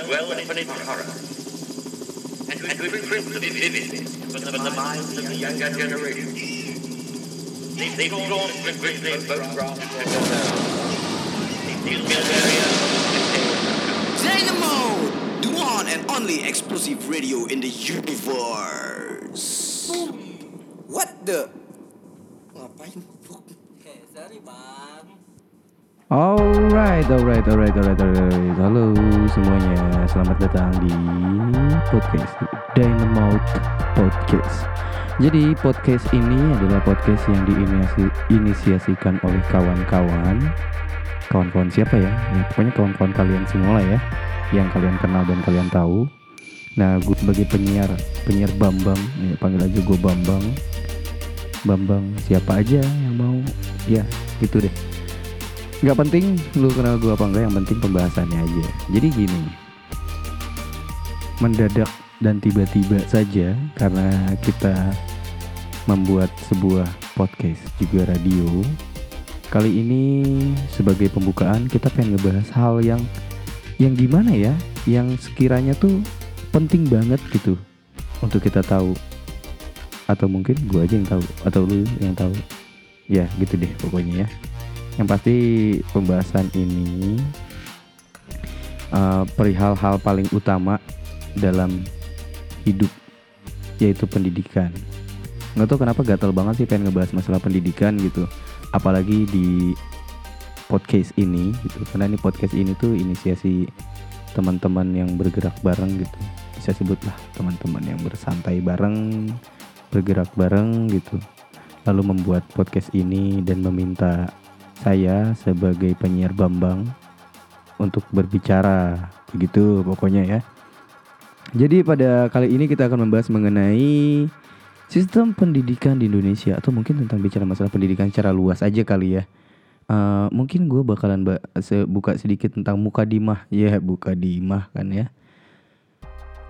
dwell in infinite horror, and whose footprints have been vivid for the, for the minds of the younger generation. These these thoughts and grisly photographs of These Bulgaria Dynamo, the one and only explosive radio in the universe. What the? Ngapain? Eh, sorry bang Alright, alright, alright, alright, alright. Halo semuanya, selamat datang di podcast Dynamite Podcast. Jadi podcast ini adalah podcast yang diinisiasikan oleh kawan-kawan. Kawan-kawan siapa ya? ya? Pokoknya kawan-kawan kalian semua lah ya, yang kalian kenal dan kalian tahu. Nah, gue sebagai penyiar, penyiar Bambang, ya, panggil aja gue Bambang. Bambang siapa aja yang mau, ya gitu deh nggak penting lu kenal gua apa enggak yang penting pembahasannya aja. Jadi gini mendadak dan tiba-tiba saja karena kita membuat sebuah podcast juga radio kali ini sebagai pembukaan kita pengen ngebahas hal yang yang gimana ya yang sekiranya tuh penting banget gitu untuk kita tahu. Atau mungkin gua aja yang tahu atau lu yang tahu. Ya gitu deh pokoknya ya yang pasti pembahasan ini uh, perihal hal paling utama dalam hidup yaitu pendidikan. Nggak tahu kenapa gatel banget sih pengen ngebahas masalah pendidikan gitu. Apalagi di podcast ini gitu. Karena ini podcast ini tuh inisiasi teman-teman yang bergerak bareng gitu. Bisa sebutlah teman-teman yang bersantai bareng, bergerak bareng gitu. Lalu membuat podcast ini dan meminta saya sebagai penyiar Bambang untuk berbicara begitu pokoknya ya. Jadi pada kali ini kita akan membahas mengenai sistem pendidikan di Indonesia atau mungkin tentang bicara masalah pendidikan secara luas aja kali ya. Uh, mungkin gue bakalan buka sedikit tentang muka dimah ya buka dimah kan ya.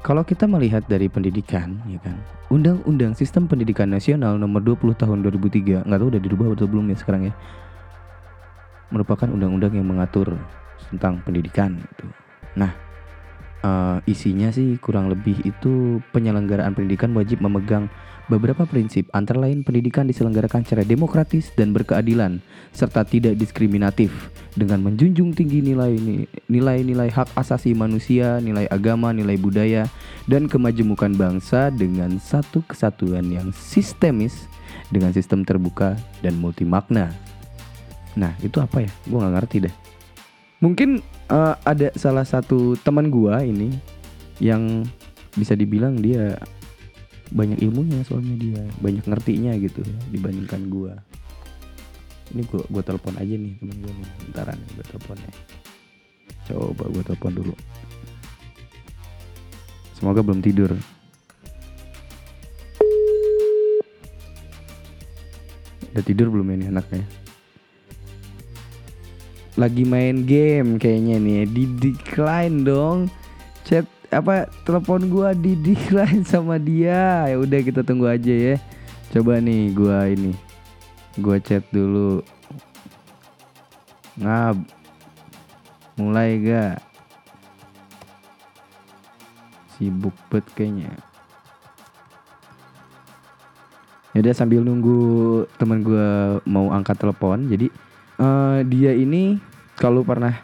Kalau kita melihat dari pendidikan, ya kan, Undang-Undang Sistem Pendidikan Nasional Nomor 20 Tahun 2003, nggak tahu udah dirubah atau belum ya sekarang ya merupakan undang-undang yang mengatur tentang pendidikan gitu. Nah, uh, isinya sih kurang lebih itu penyelenggaraan pendidikan wajib memegang beberapa prinsip antara lain pendidikan diselenggarakan secara demokratis dan berkeadilan serta tidak diskriminatif dengan menjunjung tinggi nilai nilai-nilai hak asasi manusia, nilai agama, nilai budaya dan kemajemukan bangsa dengan satu kesatuan yang sistemis dengan sistem terbuka dan multimakna Nah itu apa ya? Gue nggak ngerti deh. Mungkin uh, ada salah satu teman gue ini yang bisa dibilang dia banyak ilmunya soalnya dia banyak ngertinya gitu ya dibandingkan gue. Ini gue gue telepon aja nih temen gue nih. Bentaran gue teleponnya. Coba gue telepon dulu. Semoga belum tidur. Udah tidur belum ini anaknya? Lagi main game kayaknya nih di decline dong. Chat apa telepon gua di decline sama dia. Ya udah kita tunggu aja ya. Coba nih gua ini. Gua chat dulu. Ngab. Mulai gak? Sibuk bet kayaknya. Ya sambil nunggu teman gua mau angkat telepon. Jadi uh, dia ini kalau pernah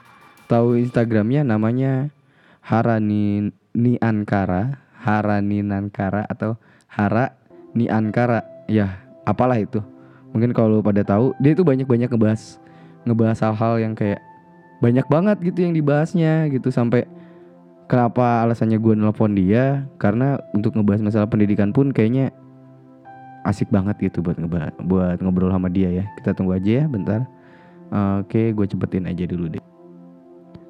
tahu Instagramnya namanya Harani Ni Ankara, Harani Nankara atau Hara Ni Ankara. Ya, apalah itu. Mungkin kalau pada tahu, dia itu banyak-banyak ngebahas ngebahas hal-hal yang kayak banyak banget gitu yang dibahasnya gitu sampai kenapa alasannya gue nelpon dia karena untuk ngebahas masalah pendidikan pun kayaknya asik banget gitu buat ngebahas, buat ngobrol sama dia ya. Kita tunggu aja ya bentar. Oke, gue cepetin aja dulu deh.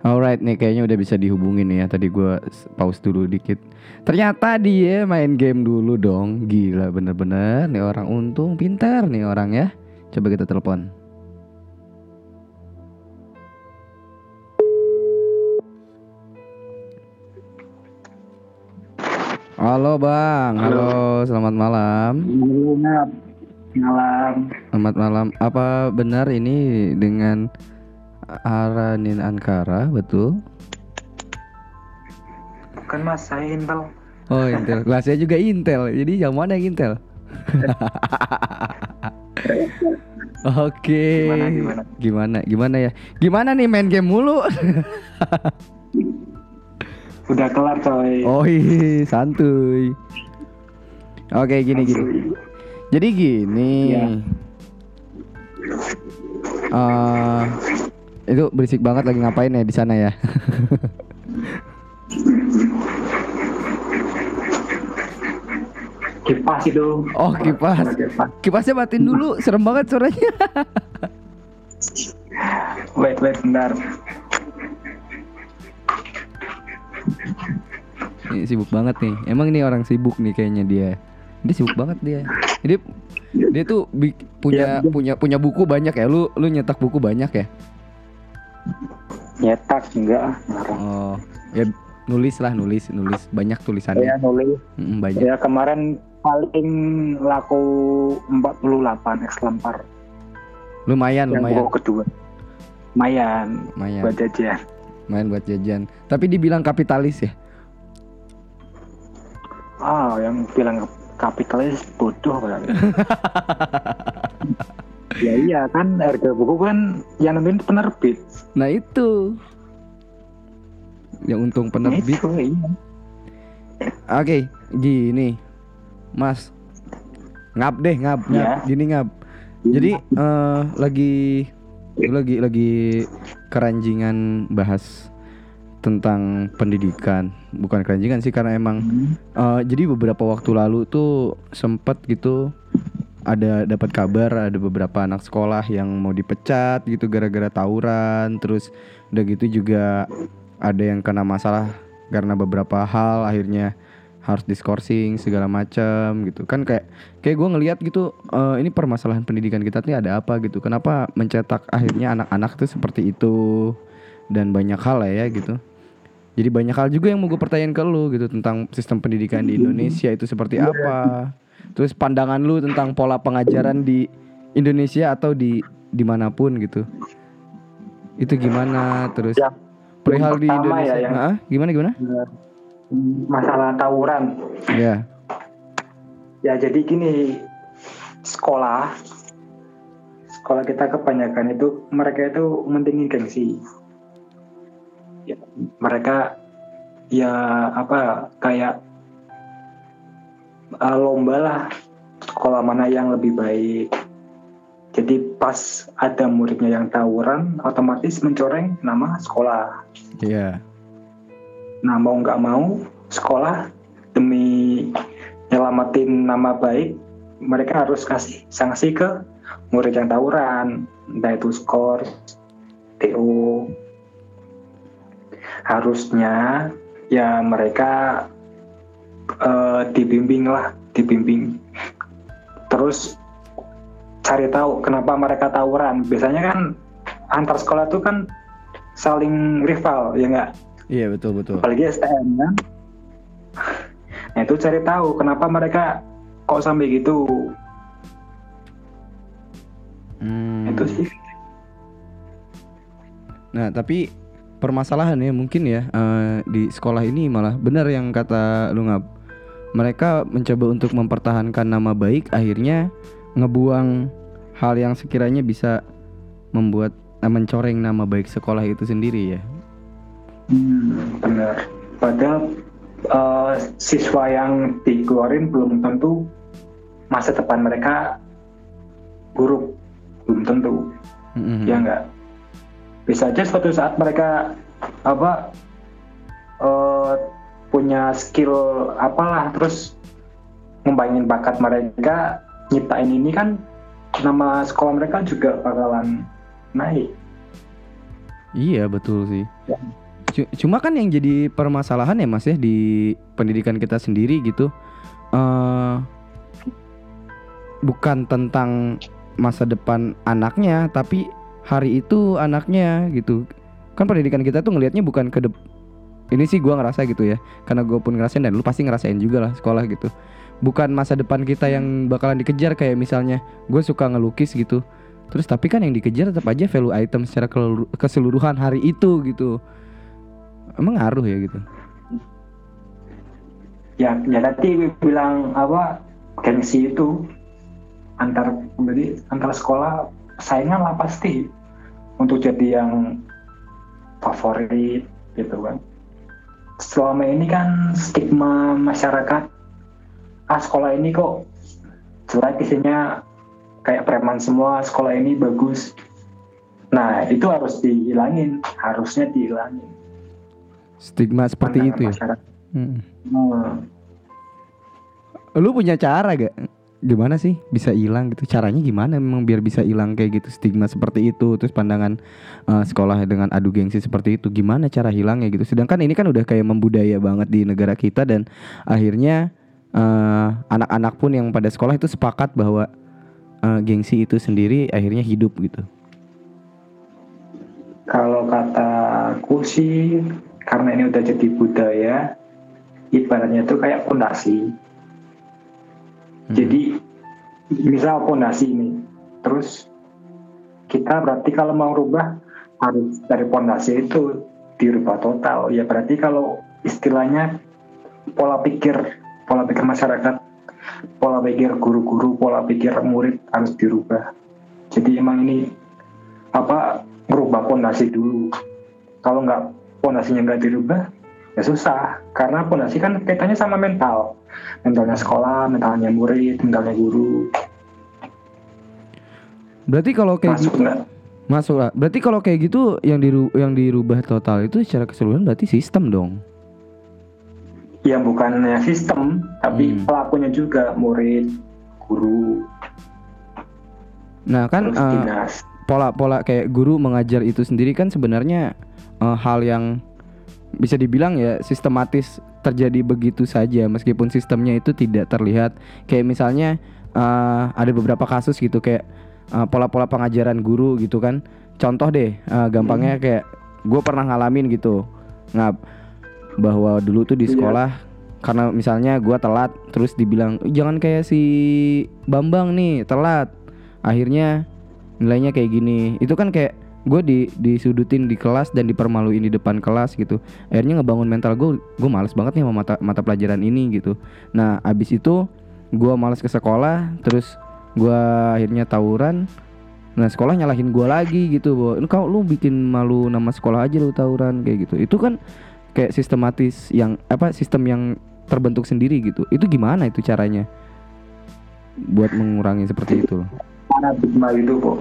Alright nih kayaknya udah bisa dihubungin ya. Tadi gue pause dulu dikit. Ternyata dia main game dulu dong. Gila bener-bener. Nih orang untung pintar nih orang ya. Coba kita telepon. Halo bang, halo, halo selamat malam malam. Selamat malam. Apa benar ini dengan Aranin Ankara, betul? Bukan mas, saya Intel. Oh Intel, lah saya juga Intel. Jadi yang mana yang Intel? Oke. Gimana, gimana? Gimana? Gimana ya? Gimana nih main game mulu? Udah kelar coy. oh iya, santuy. Oke, gini gini. Jadi gini. Iya. Eh, itu berisik banget lagi ngapain ya di sana ya? Kipas itu. Oh kipas. Kipas. Kipasnya matiin dulu, serem banget suaranya. Wait, wait, bentar. Ini sibuk banget nih. Emang ini orang sibuk nih kayaknya dia. Dia sibuk banget dia. Dia dia tuh bi- punya Iya, punya punya buku banyak ya. Lu lu nyetak buku banyak ya? Nyetak enggak? Oh, ya nulis lah nulis nulis banyak tulisannya. Saya nulis. Mm, banyak. Ya kemarin paling laku 48 ekslampar Lumayan yang lumayan. kedua. Lumayan Lumayan. buat jajan. Lumayan buat jajan. Tapi dibilang kapitalis ya. Ah, yang bilang kapitalis bodoh kali. ya iya kan harga buku kan yang nentuin penerbit. Nah itu. Yang untung penerbit. Itu, iya. Oke, gini, Mas, ngap deh, ngap, ngap, Ya. gini ngap. Jadi eh lagi, lagi lagi keranjingan bahas tentang pendidikan, bukan keranjingan sih karena emang Hmm. eh, jadi beberapa waktu lalu tuh sempet gitu ada dapat kabar ada beberapa anak sekolah yang mau dipecat gitu gara-gara tawuran. Terus udah gitu juga ada yang kena masalah karena beberapa hal akhirnya harus diskorsing segala macam gitu. Kan kayak kayak gue ngelihat gitu eh, ini permasalahan pendidikan kita nih ada apa gitu. Kenapa mencetak akhirnya anak-anak tuh seperti itu? Dan banyak hal lah ya gitu jadi banyak hal juga yang mau gue pertanyain ke lu gitu tentang sistem pendidikan di Indonesia itu seperti apa. Terus pandangan lu tentang pola pengajaran di Indonesia atau di di mana pun gitu. Itu gimana? Terus Yang perihal di ya, Indonesia. yang- Hah? gimana gimana? Masalah tawuran. Ya. Ya jadi gini, sekolah sekolah kita kebanyakan itu mereka itu mentingin gengsi. Ya, mereka ya apa kayak uh, lomba lah sekolah mana yang lebih baik. Jadi pas ada muridnya yang tawuran, otomatis mencoreng nama sekolah. Iya. Nah mau nggak mau sekolah demi nyelamatin nama baik mereka harus kasih sanksi ke murid yang tawuran entah itu skor TO harusnya ya mereka eh, dibimbing lah dibimbing. Terus cari tahu kenapa mereka tawuran. Biasanya kan antar sekolah tuh kan saling rival ya nggak? Iya betul betul. apalagi STM kan nah itu cari tahu kenapa mereka kok sampai gitu. Hmm. itu sih. Nah, tapi permasalahan ya mungkin ya eh, di sekolah ini malah benar yang kata lu ngap. Mereka mencoba untuk mempertahankan nama baik akhirnya ngebuang hal yang sekiranya bisa membuat eh, mencoreng nama baik sekolah itu sendiri ya. Hmm, benar padahal eh, siswa yang dikeluarin belum tentu masa depan mereka buruk belum tentu Mm-mm. ya enggak bisa aja suatu saat mereka apa eh, punya skill apalah terus ngembangin bakat mereka nyiptain ini kan nama sekolah mereka juga bakalan naik Iya betul sih. Ya. Cu- Cuma kan yang jadi permasalahan ya mas ya di pendidikan kita sendiri gitu, eh bukan tentang masa depan anaknya, tapi hari itu anaknya gitu. Kan pendidikan kita tuh ngelihatnya bukan ke dep- ini sih gua ngerasa gitu ya, karena gue pun ngerasain dan lu pasti ngerasain juga lah sekolah gitu. Bukan masa depan kita yang bakalan dikejar kayak misalnya gue suka ngelukis gitu. Terus tapi kan yang dikejar tetap aja value item secara keseluruhan hari itu gitu. Emang ngaruh ya gitu. ya ya tadi bilang apa gengsi itu antar jadi antar sekolah saingan lah pasti untuk jadi yang favorit gitu kan selama ini kan stigma masyarakat ah sekolah ini kok jelek isinya kayak preman semua sekolah ini bagus nah itu harus dihilangin harusnya dihilangin Stigma seperti Pandangan itu ya. masyarakat. Hmm. Hmm. Lu punya cara gak? Gimana sih bisa hilang gitu? Caranya gimana memang biar bisa hilang kayak gitu stigma seperti itu terus pandangan eh, sekolah dengan adu gengsi seperti itu gimana cara hilangnya gitu? Sedangkan ini kan udah kayak membudaya banget di negara kita dan akhirnya eh, anak-anak pun yang pada sekolah itu sepakat bahwa eh, gengsi itu sendiri akhirnya hidup gitu. Kalau kataku sih karena ini udah jadi budaya, ibaratnya itu kayak pondasi. Hmm. Jadi misal pondasi ini, terus kita berarti kalau mau rubah harus dari pondasi itu dirubah total. Ya berarti kalau istilahnya pola pikir pola pikir masyarakat, pola pikir guru-guru, pola pikir murid harus dirubah. Jadi emang ini apa merubah pondasi dulu. Kalau nggak pondasinya nggak dirubah, ya susah. Karena pondasi kan kaitannya sama mental, mentalnya sekolah, mentalnya murid, mentalnya guru. Berarti kalau kayak Masuk gitu nggak? masuk lah. Berarti kalau kayak gitu yang diru yang dirubah total itu secara keseluruhan berarti sistem dong. Yang bukannya sistem, tapi Hmm. pelakunya juga murid, guru, Nah kan dinas. pola-pola kayak guru mengajar itu sendiri kan sebenarnya eh, hal yang bisa dibilang ya sistematis terjadi begitu saja meskipun sistemnya itu tidak terlihat. Kayak misalnya eh, ada beberapa kasus gitu kayak eh, pola-pola pengajaran guru gitu kan. Contoh deh eh, gampangnya kayak gue pernah ngalamin gitu ngap bahwa dulu tuh di Iya. sekolah karena misalnya gua telat terus dibilang jangan kayak si Bambang nih telat. Akhirnya nilainya kayak gini. Itu kan kayak gue di disudutin di kelas dan dipermaluin di depan kelas gitu. Akhirnya ngebangun mental gue gue males banget nih sama mata mata pelajaran ini gitu. Nah abis itu gue males ke sekolah terus gue akhirnya tawuran. Nah sekolah nyalahin gue lagi gitu bahwa kau lu bikin malu nama sekolah aja lu tawuran kayak gitu. Itu kan kayak sistematis yang apa sistem yang terbentuk sendiri gitu. Itu gimana itu caranya? Buat mengurangi seperti itu paradigma itu kok.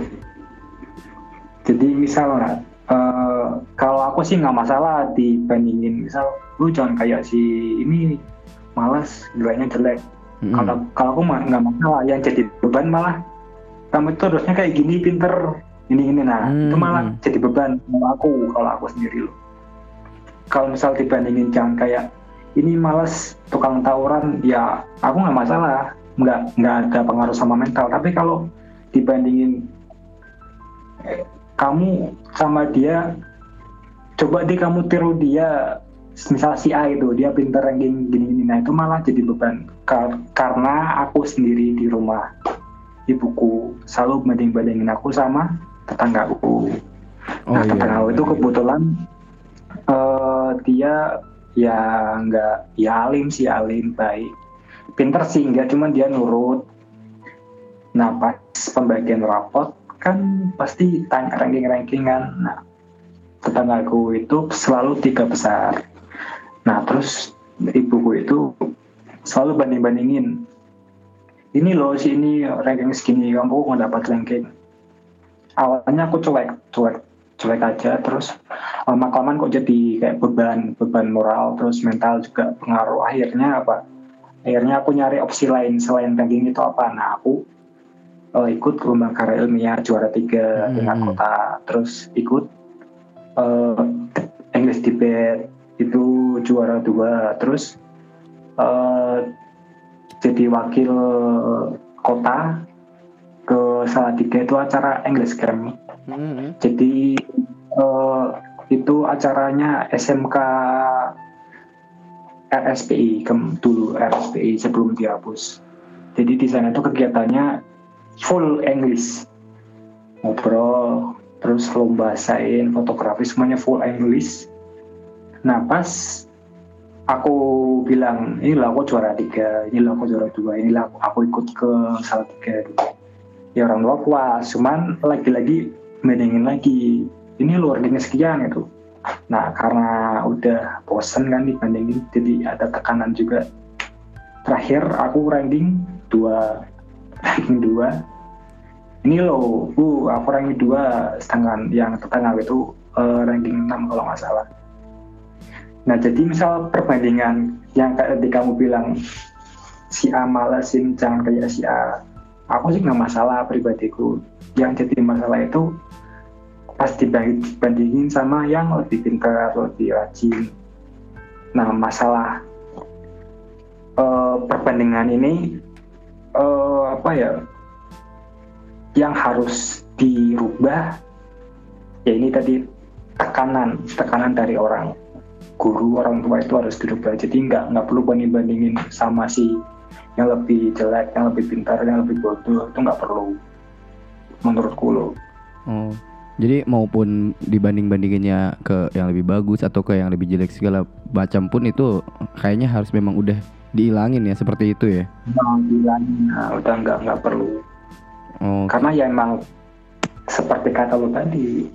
Jadi misalnya eh, kalau aku sih nggak masalah dibandingin misal lu jangan kayak si ini malas nilainya jelek. Mm-mm. Kalau kalau aku mah nggak masalah yang jadi beban malah kamu itu harusnya kayak gini pinter ini ini nah Hmm, itu malah jadi beban kalau aku kalau aku sendiri loh. Kalau misal dibandingin jangan kayak ini malas tukang tawuran ya aku nggak masalah nggak nggak ada pengaruh sama mental tapi kalau dibandingin kamu sama dia coba deh kamu tiru dia misal si A itu dia pinter ranking gini-gini. Nah itu malah jadi beban. Kar- karena aku sendiri di rumah ibuku selalu banding-bandingin aku sama tetanggaku. Oh nah iya tetanggaku itu kebetulan eh, dia ya nggak ya alim sih alim baik. Pinter sih nggak cuman dia nurut. Nah pas pembagian rapot kan pasti ranking-rankingan. Nah tetanggaku itu selalu tiga besar. Nah terus ibuku itu selalu banding-bandingin. Ini loh si ini ranking segini kamu nggak dapat ranking? Awalnya aku cuek cuek cuek aja terus lama kelamaan kok jadi kayak beban beban moral terus mental juga pengaruh. Akhirnya apa? Akhirnya aku nyari opsi lain selain ranking itu apa? Nah aku eh, ikut lomba karya ilmiah juara tiga Hmm. tingkat kota terus ikut eh, English debate itu juara dua terus eh, jadi wakil kota ke salah tiga itu acara English Grammy Mm-mm. jadi eh, itu acaranya SMK RSPI kem dulu RSPI sebelum dihapus. Jadi di sana itu kegiatannya full English, ngobrol, terus lomba sain, fotografi semuanya full English. Nah pas aku bilang inilah aku juara tiga inilah aku juara dua inilah aku, aku ikut ke salah tiga. Ya orang tua puas cuman lagi-lagi bandingin lagi ini luar ranking sekian gitu. Nah karena udah bosen kan dibandingin jadi ada tekanan juga. Terakhir aku ranking dua ranking dua ini loh uh aku ranking dua sedangkan yang tetangga itu eh, ranking 6 kalau nggak salah. Nah jadi misal perbandingan yang kayak tadi kamu bilang si A malesin jangan kayak si A. Aku sih nggak masalah pribadiku. Yang jadi masalah itu pas dibandingin sama yang lebih pintar lebih rajin. Nah masalah eh, perbandingan ini eh, apa ya yang harus dirubah ya ini tadi tekanan tekanan dari orang. Guru orang tua itu harus dirubah. Jadi nggak nggak perlu banding bandingin sama si yang lebih jelek yang lebih pintar yang lebih bodoh. Itu nggak perlu menurutku loh. Oh. Jadi maupun dibanding bandinginnya ke yang lebih bagus atau ke yang lebih jelek segala macam pun itu kayaknya harus memang udah dihilangin ya seperti itu ya. nah, bilangin, nah, udah nggak nggak perlu Oh. karena ya emang seperti kata lo tadi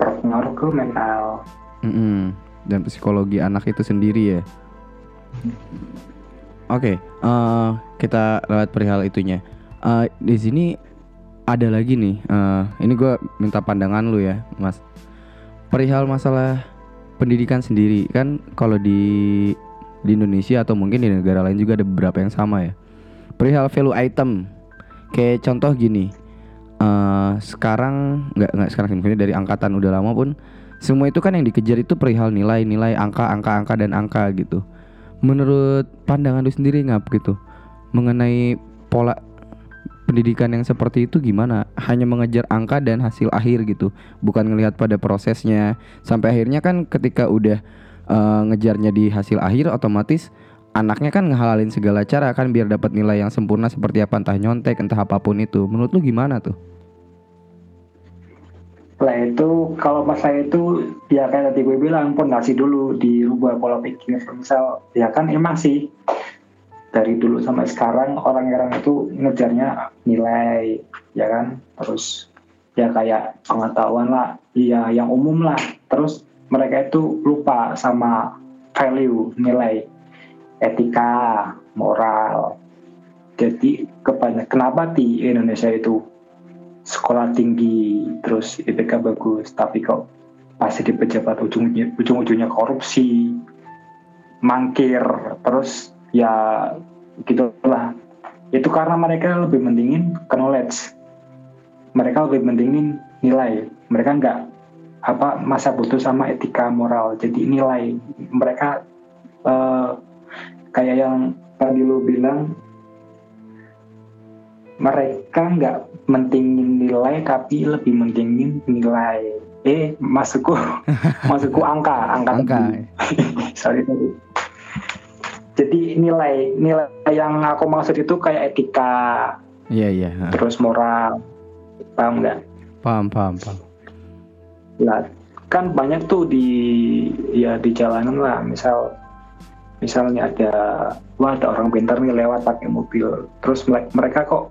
berpengaruh ke mental Mm-mm. Dan psikologi anak itu sendiri ya. Oke, eh, kita lewat perihal itunya. Eh, di sini ada lagi nih. eh, ini gue minta pandangan lu ya, Mas. Perihal masalah pendidikan sendiri kan kalau di di Indonesia atau mungkin di negara lain juga ada beberapa yang sama ya. Perihal value item, kayak contoh gini. eh, sekarang nggak nggak sekarang maksudnya dari angkatan udah lama pun semua itu kan yang dikejar itu perihal nilai nilai angka angka angka dan angka gitu menurut pandangan lu sendiri ngap gitu mengenai pola pendidikan yang seperti itu gimana hanya mengejar angka dan hasil akhir gitu bukan ngelihat pada prosesnya sampai akhirnya kan ketika udah eh, ngejarnya di hasil akhir otomatis anaknya kan ngehalalin segala cara kan biar dapat nilai yang sempurna seperti apa entah nyontek entah apa pun itu. Menurut lu gimana tuh? Lah itu kalau masalah itu ya kayak tadi gue bilang pondasi dulu dirubah pola pikir misal ya kan emang sih dari dulu sampai sekarang orang-orang itu ngejarnya nilai ya kan? Terus ya kayak pengetahuan lah iya yang umum lah. Terus mereka itu lupa sama value nilai etika moral. Jadi kebanyakan kenapa di Indonesia itu sekolah tinggi terus IPK bagus tapi kok pasti di pejabat ujung ujung-ujungnya korupsi mangkir terus ya gitulah. Itu karena mereka lebih mendingin knowledge. Mereka lebih mendingin nilai. Mereka nggak apa masa butuh sama etika moral. Jadi nilai. Mereka eh, kayak yang tadi lu bilang mereka nggak mentingin nilai tapi lebih mentingin nilai. Eh masukku masukku angka angka Angka. sorry tadi jadi nilai nilai yang aku maksud itu kayak etika. Iya iya ha. terus moral. Paham nggak? Paham paham paham Lah, kan banyak tuh di ya di jalanan lah. Misal misalnya ada wah ada orang pintar nih lewat pakai mobil. Terus mereka kok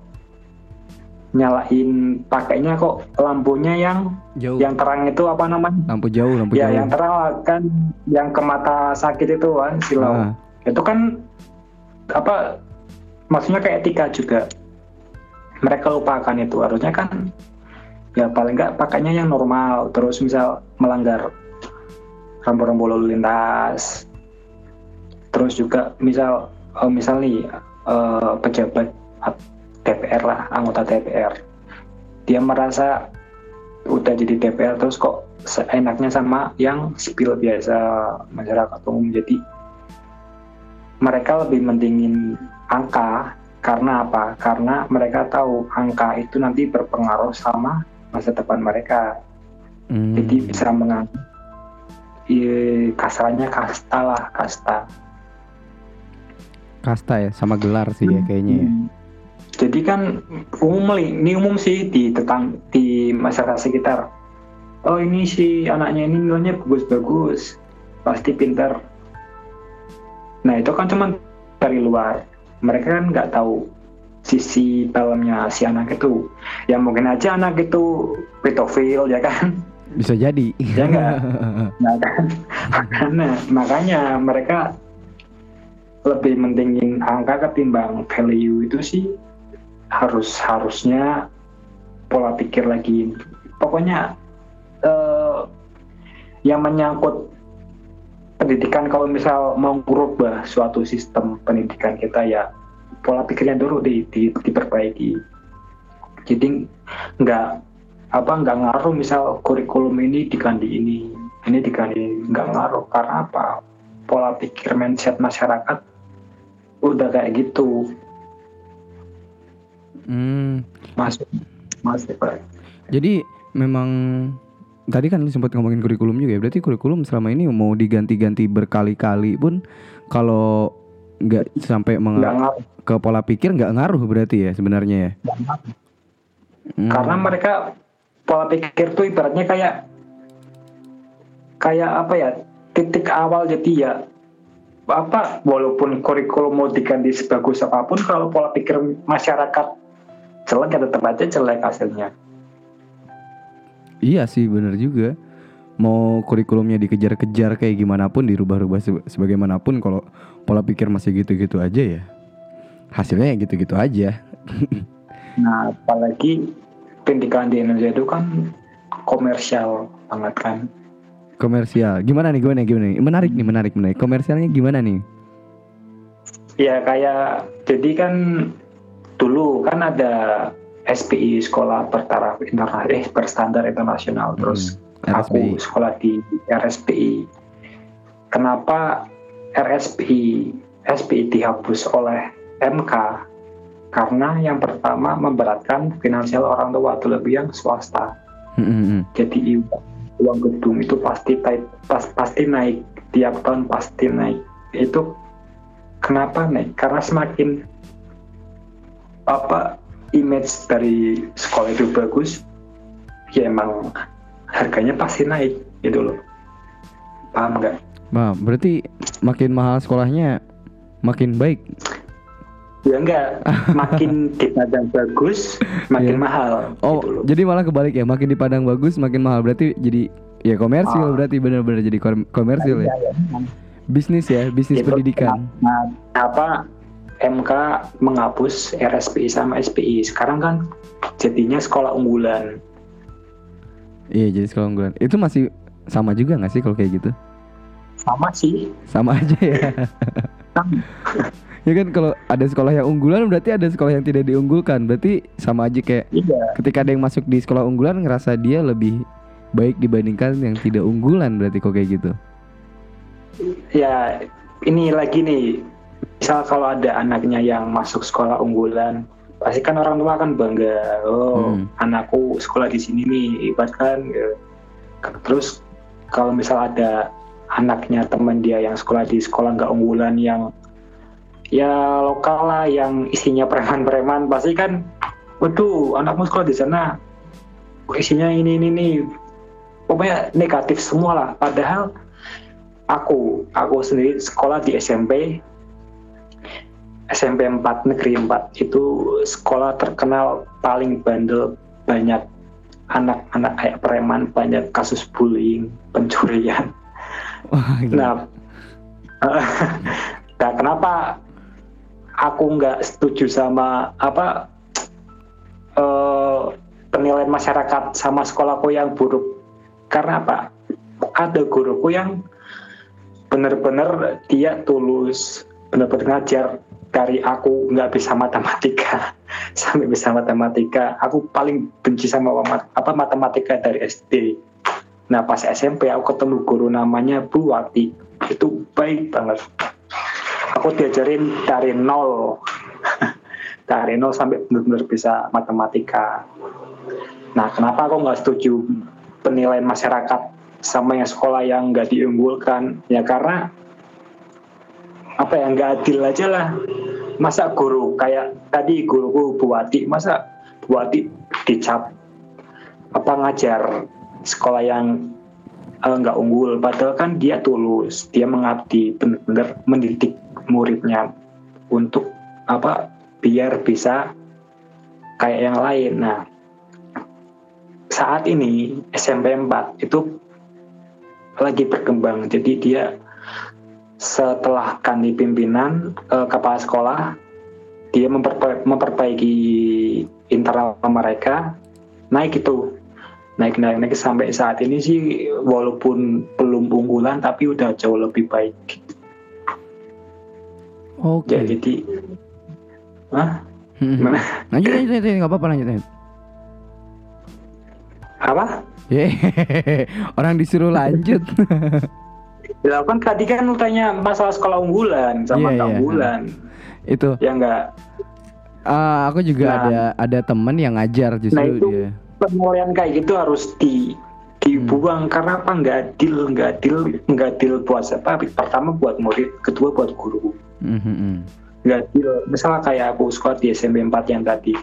nyalain pakainya kok lampunya yang jauh. yang terang itu apa namanya? Lampu jauh lampu ya jauh. yang terang kan yang ke mata sakit itu kan silau Ah, itu kan apa maksudnya kayak etika juga. Mereka lupakan itu. Harusnya kan ya paling nggak pakainya yang normal terus misal melanggar rambu-rambu lalu lintas. Terus juga misal eh, misal nih eh, pejabat DPR lah anggota DPR. Dia merasa udah jadi DPR terus kok seenaknya sama yang sipil biasa masyarakat umum. Jadi mereka lebih mendingin angka. Karena apa? Karena mereka tahu angka itu nanti berpengaruh sama masa depan mereka. hmm. Jadi bisa menganggap iya, kasarnya kasta lah, kasta. kasta ya sama gelar sih ya kayaknya ya Hmm. Jadi kan umum ini umum sih di tetang di masyarakat sekitar. Oh ini si anaknya ini nilainya bagus-bagus, pasti pintar. nah itu kan cuma dari luar mereka kan nggak tahu sisi dalamnya si anak itu ya mungkin aja anak itu pedofil ya kan Bisa jadi. Ya nggak? Nah kan, makanya, makanya mereka lebih mentingin angka ketimbang value itu sih harus harusnya pola pikir lagi. Pokoknya eh, yang menyangkut pendidikan kalau misal mau merubah suatu sistem pendidikan kita ya pola pikirnya dulu di, di- diperbaiki. Jadi nggak apa nggak ngaruh misal kurikulum ini diganti ini ini diganti nggak ngaruh karena apa pola pikir mindset masyarakat udah kayak gitu Hmm, masuk masuk Pak. jadi memang tadi kan lu sempat ngomongin kurikulum juga ya. Berarti kurikulum selama ini mau diganti-ganti berkali-kali pun kalau nggak sampai meng- nggak ngaruh ke pola pikir nggak ngaruh berarti ya sebenarnya ya. Hmm. karena mereka pola pikir tuh ibaratnya kayak kayak apa ya titik awal jadi ya apa walaupun kurikulum mau diganti sebagus apa pun kalau pola pikir masyarakat jelek ya tetap aja jelek hasilnya Iya sih bener juga Mau kurikulumnya dikejar-kejar kayak gimana pun Dirubah-rubah se- sebagaimanapun Kalau pola pikir masih gitu-gitu aja ya. Hasilnya ya gitu-gitu aja. Nah, apalagi pendidikan di Indonesia itu kan komersial banget kan. Komersial. Gimana nih gimana nih gimana nih? Menarik nih menarik menarik. Komersialnya gimana nih? Ya kayak jadi kan dulu kan ada SPI sekolah bertaraf internasional eh berstandar internasional. Terus Hmm, aku sekolah di RSPI. Kenapa RSPI SPI dihapus oleh MK? Karena yang pertama memberatkan finansial orang tua terlebih yang swasta. Hmm, hmm, hmm. jadi uang gedung itu pasti naik pas, pasti naik tiap tahun pasti naik itu kenapa naik karena semakin apa image dari sekolah itu bagus ya emang harganya pasti naik gitu loh paham nggak Bah, berarti makin mahal sekolahnya makin baik ya enggak makin dipandang bagus makin Iya. mahal Oh gitu loh. jadi malah kebalik ya Makin dipandang bagus makin mahal Berarti jadi ya komersil Ah. berarti bener-bener jadi kom- komersil ya emang. Bisnis ya Bisnis Itu pendidikan Nah, apa MK menghapus RSPI sama SPI. Sekarang kan jadinya sekolah unggulan. Iya jadi sekolah unggulan Itu masih sama juga gak sih kalau kayak gitu Sama sih. Sama aja ya. Ya kan kalau ada sekolah yang unggulan berarti ada sekolah yang tidak diunggulkan Berarti sama aja kayak Iya. ketika ada yang masuk di sekolah unggulan ngerasa dia lebih baik dibandingkan yang tidak unggulan berarti kok kayak gitu Ya, ini lagi nih. Misal kalau ada anaknya yang masuk sekolah unggulan, pasti kan orang tua kan bangga. Oh, Hmm. anakku sekolah di sini nih, hebat kan. gitu. Terus kalau misal ada anaknya teman dia yang sekolah di sekolah nggak unggulan yang ya lokal lah yang isinya preman-preman. Pasti kan waduh anakmu sekolah di sana isinya ini ini nih pokoknya negatif semua lah padahal aku aku sendiri sekolah di SMP SMP 4 negeri 4 itu sekolah terkenal paling bandel banyak anak-anak kayak preman banyak kasus bullying pencurian Gila. Nah, nah kenapa aku nggak setuju sama apa eh, penilaian masyarakat sama sekolahku yang buruk? Karena apa? Ada guruku yang benar-benar dia tulus, benar-benar ngajar dari aku nggak bisa matematika sampai bisa matematika. Aku paling benci sama apa matematika dari SD. Nah pas SMP aku ketemu guru namanya Bu Wati itu baik banget. Aku diajarin dari nol, dari nol sampai benar-benar bisa matematika. Nah kenapa aku nggak setuju penilaian masyarakat sama yang sekolah yang nggak diunggulkan? Ya karena apa yang nggak adil aja lah. Masa guru kayak tadi guruku Bu Wati, masa Bu Wati dicap apa ngajar sekolah yang eh, nggak unggul padahal kan dia tulus dia mengabdi benar-benar mendidik muridnya untuk apa biar bisa kayak yang lain. Nah, saat ini SMP 4 itu lagi berkembang. Jadi dia setelah ganti pimpinan eh, kepala sekolah, dia memperba- memperbaiki internal mereka, naik itu naik naik naik sampai saat ini sih walaupun belum unggulan tapi udah jauh lebih baik. Oke. Ya, jadi, Hah? Hmm. Gimana? Lanjut lanjut lanjut nggak apa-apa lanjut lanjut. Apa? Orang disuruh lanjut. Ya kan tadi kan lu tanya masalah sekolah unggulan sama nggak iya. unggulan. itu Ya enggak. ah, aku juga Nah. ada ada teman yang ngajar Nah justru itu dia. Penilaian kayak gitu harus di dibuang. Karena apa? Nggak adil nggak adil nggak adil buat siapa? Pertama buat murid kedua buat guru. Mhm. nggak adil. Misalnya kayak aku sekolah di SMP 4 yang tadi.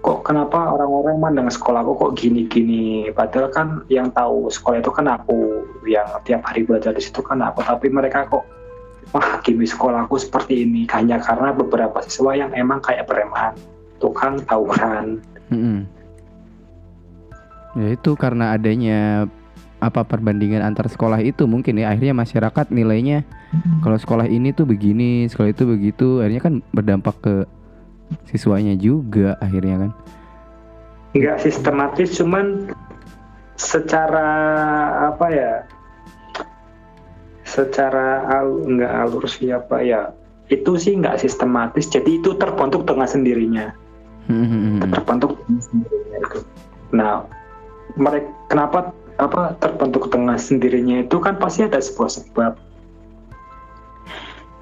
Kok kenapa orang-orang mandang sekolahku kok gini-gini? Padahal kan yang tahu sekolah itu kan aku yang tiap hari belajar di situ kan aku. Tapi mereka kok menghakimi sekolahku seperti ini. Hanya karena beberapa siswa yang emang kayak preman tukang tawuran. Mhm. Ya itu karena adanya apa perbandingan antar sekolah itu mungkin ya. Akhirnya masyarakat nilainya kalau sekolah ini tuh begini, sekolah itu begitu, akhirnya kan berdampak ke siswanya juga akhirnya kan. nggak sistematis cuman secara apa ya secara al nggak alur siapa ya. Itu sih nggak sistematis jadi itu terbentuk dengan sendirinya. Mhm, mhm. terbentuk dengan sendirinya itu. Nah mereka kenapa apa terbentuk dengan sendirinya itu kan pasti ada sebuah sebab.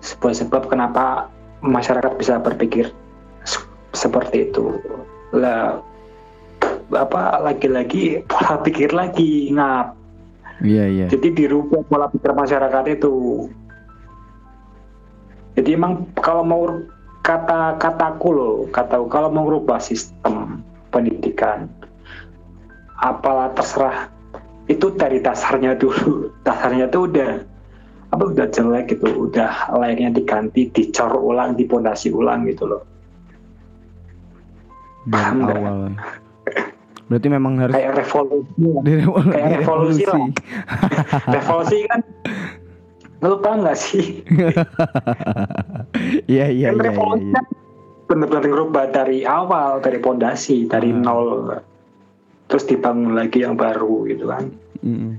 Sebuah sebab kenapa masyarakat bisa berpikir se- seperti itu. Lah apa lagi-lagi pola pikir lagi ngap. Iya iya. jadi dirubah pola pikir masyarakat itu. Jadi emang kalau mau kata kataku loh kata kalau mau merubah sistem pendidikan apalah terserah itu dari dasarnya dulu dasarnya tuh udah apa udah jelek gitu udah layaknya diganti dicor ulang dipondasi ulang gitu loh Dari Paham nggak? awal. Berarti memang harus kayak revolusi lah. direvol- kayak revolusi direvolusi. lah. revolusi kan lu tau nggak sih Iya iya kan iya. revolusi iya, kan bener-bener ngerubah dari awal dari pondasi dari Hmm. nol terus dibangun lagi yang baru gitu kan Mm.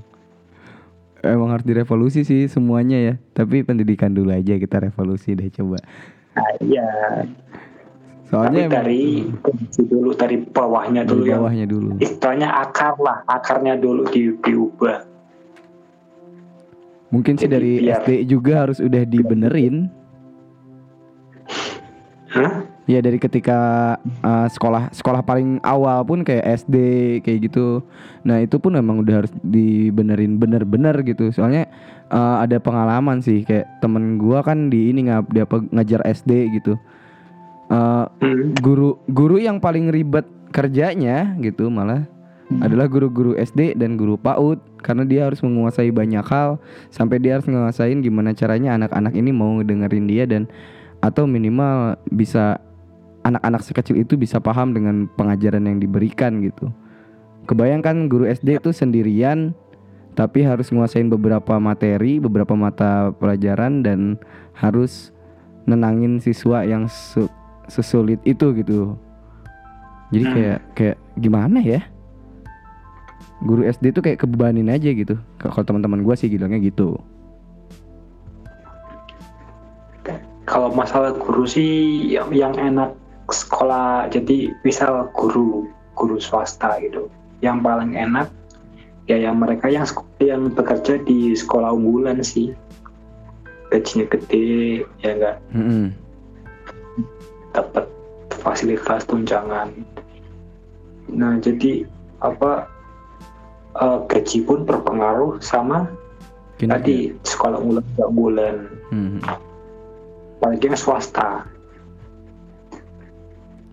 Emang harus direvolusi sih semuanya ya. Tapi pendidikan dulu aja kita revolusi deh coba. nah iya Soalnya tapi dari dulu dari bawahnya dari dulu yang bawahnya dulu. istilahnya akar lah akarnya dulu di, diubah Mungkin sih Jadi dari biar- SD juga harus udah dibenerin. Hah? Ya dari ketika uh, sekolah sekolah paling awal pun kayak SD kayak gitu. Nah itu pun memang udah harus dibenerin bener-bener gitu. Soalnya uh, ada pengalaman sih kayak temen gua kan di ini ngap dia ngajar SD gitu. Uh, Hmm. guru guru yang paling ribet kerjanya gitu malah adalah guru-guru SD dan guru PAUD karena dia harus menguasai banyak hal sampai dia harus menguasain gimana caranya anak-anak ini mau ngedengerin dia dan atau minimal bisa anak-anak sekecil itu bisa paham dengan pengajaran yang diberikan gitu. Kebayangkan guru SD itu sendirian tapi harus nguasain beberapa materi, beberapa mata pelajaran dan harus nenangin siswa yang su- sesulit itu gitu. Jadi Hmm. kayak kayak gimana ya? Guru SD tuh kayak kebebanin aja gitu. Kalau teman-teman gua sih bilangnya gitu. kalau masalah guru sih yang, yang enak sekolah jadi misal guru guru swasta gitu yang paling enak ya yang mereka yang yang bekerja di sekolah unggulan sih gajinya gede ya enggak Mm-mm. dapat fasilitas tunjangan nah jadi apa eh, gaji pun berpengaruh sama Kinerja. tadi sekolah unggulan unggulan Mhm. apalagi yang swasta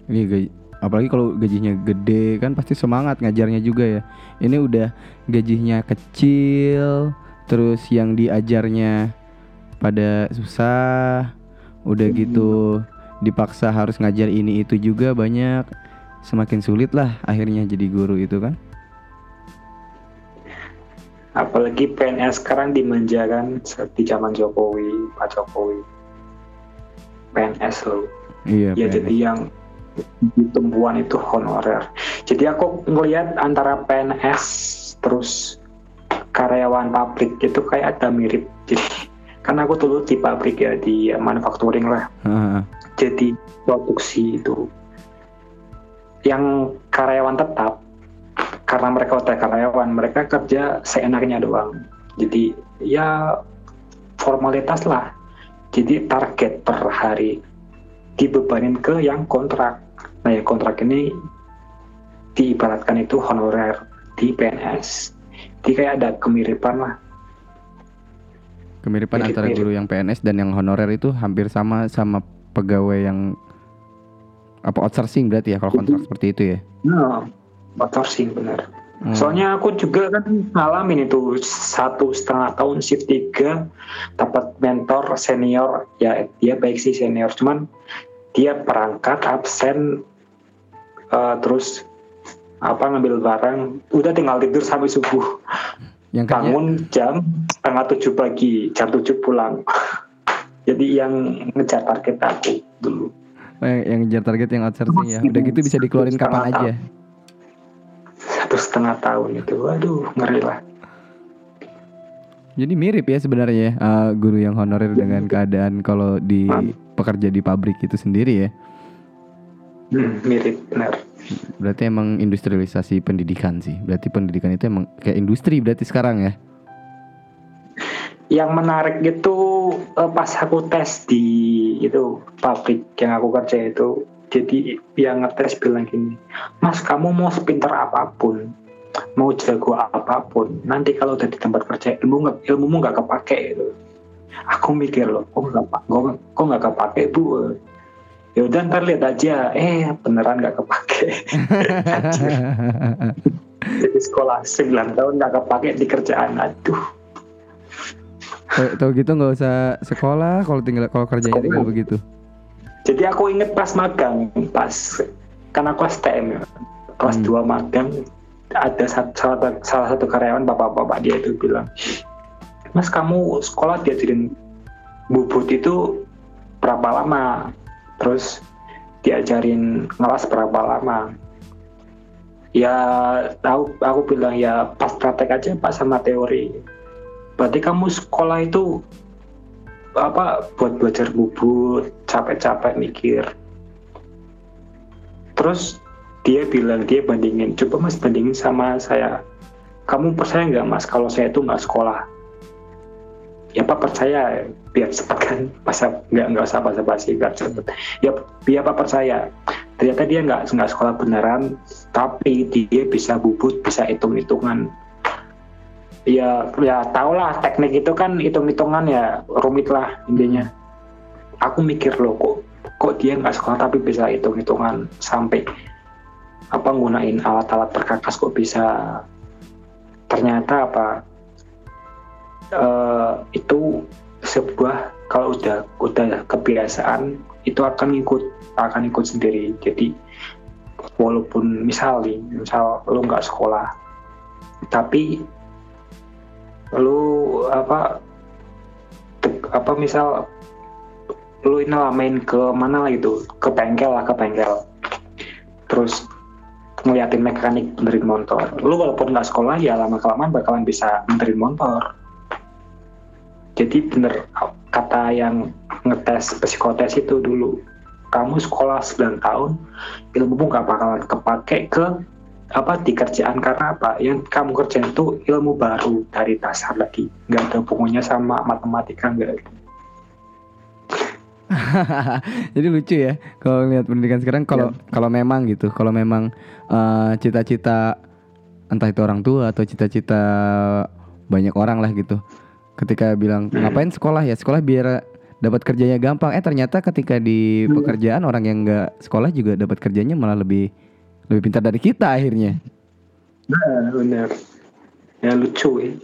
Iya gaji, apalagi kalau gajinya gede kan pasti semangat ngajarnya juga ya. Ini udah gajinya kecil, terus yang diajarnya pada susah udah gitu dipaksa harus ngajar ini itu juga banyak semakin sulit lah akhirnya jadi guru itu kan apalagi PNS sekarang dimanjakan seperti zaman Jokowi Pak Jokowi PNS loh iya ya PNS. jadi yang tumbuhan itu honorer. Jadi aku ngelihat antara PNS terus karyawan pabrik itu kayak ada mirip. Jadi karena aku dulu di pabrik ya di manufacturing lah. Heeh. jadi produksi itu. Yang karyawan tetap karena mereka udah karyawan mereka kerja seenaknya doang. Jadi ya formalitas lah. Jadi target per hari dibebanin ke yang kontrak nah ya kontrak ini diibaratkan itu honorer di PNS jadi kayak ada kemiripan lah. Kemiripan Mirip, antara mirip. guru yang PNS dan yang honorer itu hampir sama sama pegawai yang apa outsourcing berarti ya kalau kontrak seperti itu ya? Nah outsourcing benar. Hmm. Soalnya aku juga kan ngalamin itu satu setengah tahun shift tiga dapat mentor senior. Ya dia baik sih senior cuman dia perangkat absen eh, terus apa ngambil barang udah tinggal tidur sampai subuh. Yang bangun jam setengah tujuh pagi jam tujuh pulang. Jadi yang ngejar target aku dulu. Eh, yang ngejar target yang outsourcing ya. Udah gitu bisa dikeluarin kapan aja. satu setengah tahun itu waduh ngeri lah. Jadi mirip ya sebenarnya eh, guru yang honorer dengan keadaan kalau di pekerja di pabrik itu sendiri ya Hmm, mirip benar. Berarti emang industrialisasi pendidikan sih. Berarti pendidikan itu emang kayak industri berarti sekarang ya? Yang menarik itu eh, pas aku tes di itu pabrik yang aku kerja itu jadi yang ngetes bilang gini mas kamu mau sepintar apa pun mau jago apa pun nanti kalau udah di tempat kerja ilmu nggak ilmumu nggak kepake gitu. aku mikir loh kok nggak kok nggak kepake bu ya udah ntar lihat aja. Eh beneran nggak kepake. Jadi sekolah 9 tahun nggak kepake di kerjaan. Aduh. Tahu gitu nggak usah sekolah kalau tinggal kalau kerjanya tinggal begitu. Jadi aku inget pas magang, pas karena aku STM ya, kelas Hmm. 2 magang, ada salah, salah satu karyawan bapak-bapak dia itu bilang, Mas kamu sekolah diajarin bubut itu berapa lama? Terus diajarin ngelas berapa lama? Ya tahu aku bilang ya pas praktek aja pas sama teori. Berarti kamu sekolah itu apa buat belajar bubut capek-capek mikir terus dia bilang dia bandingin coba mas bandingin sama saya kamu percaya nggak mas kalau saya itu nggak sekolah ya pak percaya? Biar cepet kan? Masa nggak nggak usah basa basi biar cepet. Ya ya pak percaya? Ternyata dia nggak nggak sekolah beneran tapi dia bisa bubut bisa hitung hitungan ya ya tau lah teknik itu kan hitung hitungan ya rumit lah intinya. Aku mikir loh kok kok dia nggak sekolah tapi bisa hitung hitungan sampai apa nggunain alat-alat perkakas kok bisa? Ternyata apa eh, itu sebuah kalau udah udah kebiasaan itu akan ikut akan ikut sendiri. Jadi walaupun misal nih misal lu nggak sekolah tapi lu apa apa misal lu ini main ke mana lah gitu ke bengkel lah ke bengkel. Terus ngeliatin mekanik benerin motor. Lu walaupun nggak sekolah ya lama kelamaan bakalan bisa benerin motor jadi bener kata yang ngetes psikotes itu dulu kamu sekolah 9 tahun ilmu nggak bakalan kepake ke apa di kerjaan karena apa? Yang kamu kerjain itu ilmu baru dari dasar lagi. Nggak ada hubungannya sama matematika nggak. Jadi lucu ya kalau lihat pendidikan sekarang kalau kalau memang gitu, kalau memang eh, cita-cita entah itu orang tua atau cita-cita banyak orang lah gitu. Ketika bilang ngapain sekolah ya sekolah biar dapat kerjanya gampang. Eh ternyata ketika di pekerjaan orang yang nggak sekolah juga dapat kerjanya malah lebih lebih pintar dari kita akhirnya. nah benar ya lucu ya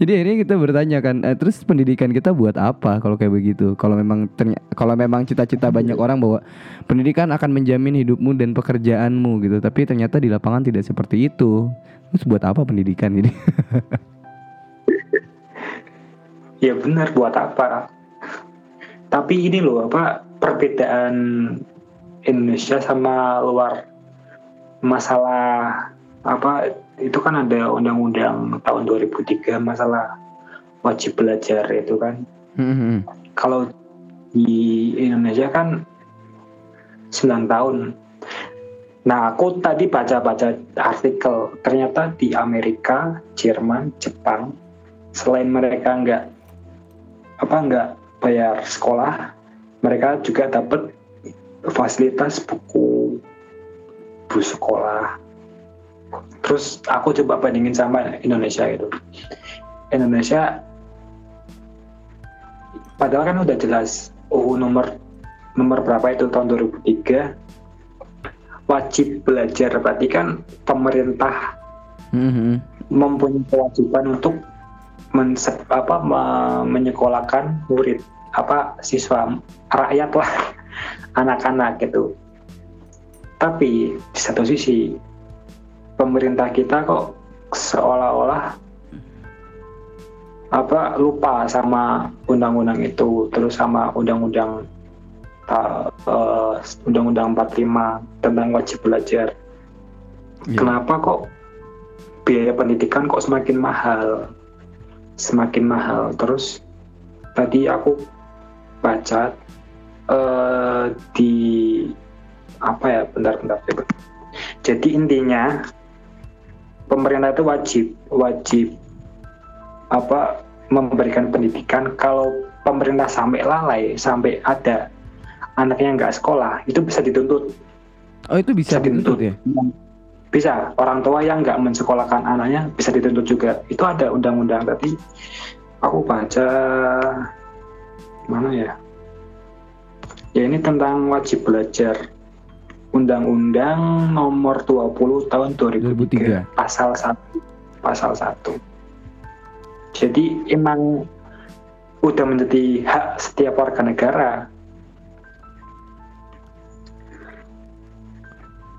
Jadi akhirnya kita bertanya kan, eh, terus pendidikan kita buat apa kalau kayak begitu? Kalau memang ternya- kalau memang cita-cita banyak orang bahwa pendidikan akan menjamin hidupmu dan pekerjaanmu gitu, tapi ternyata di lapangan tidak seperti itu. Terus buat apa pendidikan ini? ya benar buat apa? Tapi ini loh apa perbedaan Indonesia sama luar masalah apa itu kan ada undang-undang tahun 2003 masalah wajib belajar itu kan. Hmm, kalau di Indonesia kan 9 tahun. Nah aku tadi baca-baca artikel ternyata di Amerika Jerman Jepang selain mereka nggak apa nggak bayar sekolah mereka juga dapat fasilitas buku buku sekolah. Terus aku coba bandingin sama Indonesia gitu. Indonesia padahal kan udah jelas UU nomor nomor berapa itu tahun 2003 wajib belajar berarti kan pemerintah hmm, mempunyai kewajiban untuk mense- apa, me- menyekolahkan murid apa siswa rakyat lah anak-anak gitu. Tapi di satu sisi pemerintah kita kok seolah-olah apa lupa sama undang-undang itu terus sama undang-undang eh, undang-undang 45 tentang wajib belajar. Iya. kenapa kok biaya pendidikan kok semakin mahal semakin mahal terus tadi aku baca eh, di apa ya bentar-bentar coba. jadi intinya pemerintah itu wajib wajib apa memberikan pendidikan kalau pemerintah sampai lalai sampai ada anaknya nggak sekolah itu bisa dituntut Oh itu bisa dituntut ya? Bisa orang tua yang nggak mensekolahkan anaknya bisa dituntut juga. Itu ada undang-undang tadi. Aku baca mana ya? Ya ini tentang wajib belajar. Undang-Undang nomor 20 tahun 2003, 2003. pasal 1 pasal 1 jadi emang udah menjadi hak setiap warga negara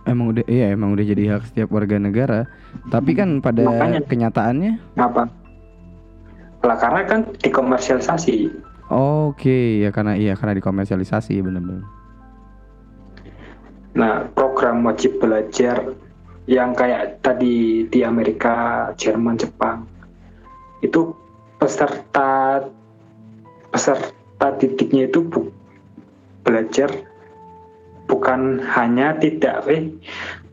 Emang udah iya emang udah jadi hak setiap warga negara. Tapi kan pada Makanya. kenyataannya apa lah karena kan dikomersialisasi Oke, ya karena iya karena dikomersialisasi bener-bener. Nah, program wajib belajar yang kayak tadi di Amerika, Jerman, Jepang itu peserta peserta didiknya itu bu- belajar bukan hanya tidak eh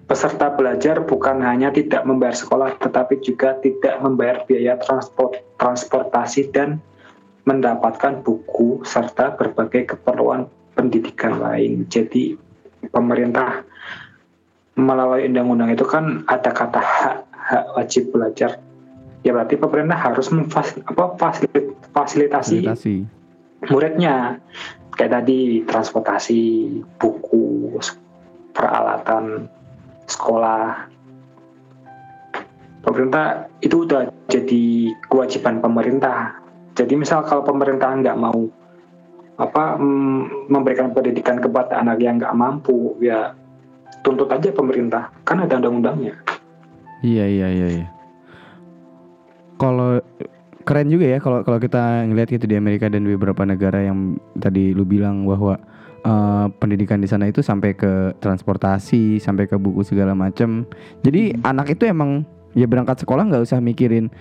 peserta belajar bukan hanya tidak membayar sekolah tetapi juga tidak membayar biaya transport transportasi dan mendapatkan buku serta berbagai keperluan pendidikan lain. Jadi pemerintah melalui undang-undang itu kan ada kata hak hak wajib belajar. Ya berarti pemerintah harus memfas, apa, fasilit- fasilitasi Fasilitasi. muridnya kayak tadi transportasi, buku, peralatan sekolah. Pemerintah itu udah jadi kewajiban pemerintah. Jadi misal kalau pemerintah nggak mau apa mm, memberikan pendidikan kepada anak yang nggak mampu, ya tuntut aja pemerintah. Kan ada undang-undangnya. Iya iya iya. iya. Kalau keren juga ya kalau kalau kita ngelihat gitu di Amerika dan di beberapa negara yang tadi lu bilang bahwa eh, pendidikan di sana itu sampai ke transportasi, sampai ke buku segala macam. Jadi anak itu emang ya berangkat sekolah nggak usah mikirin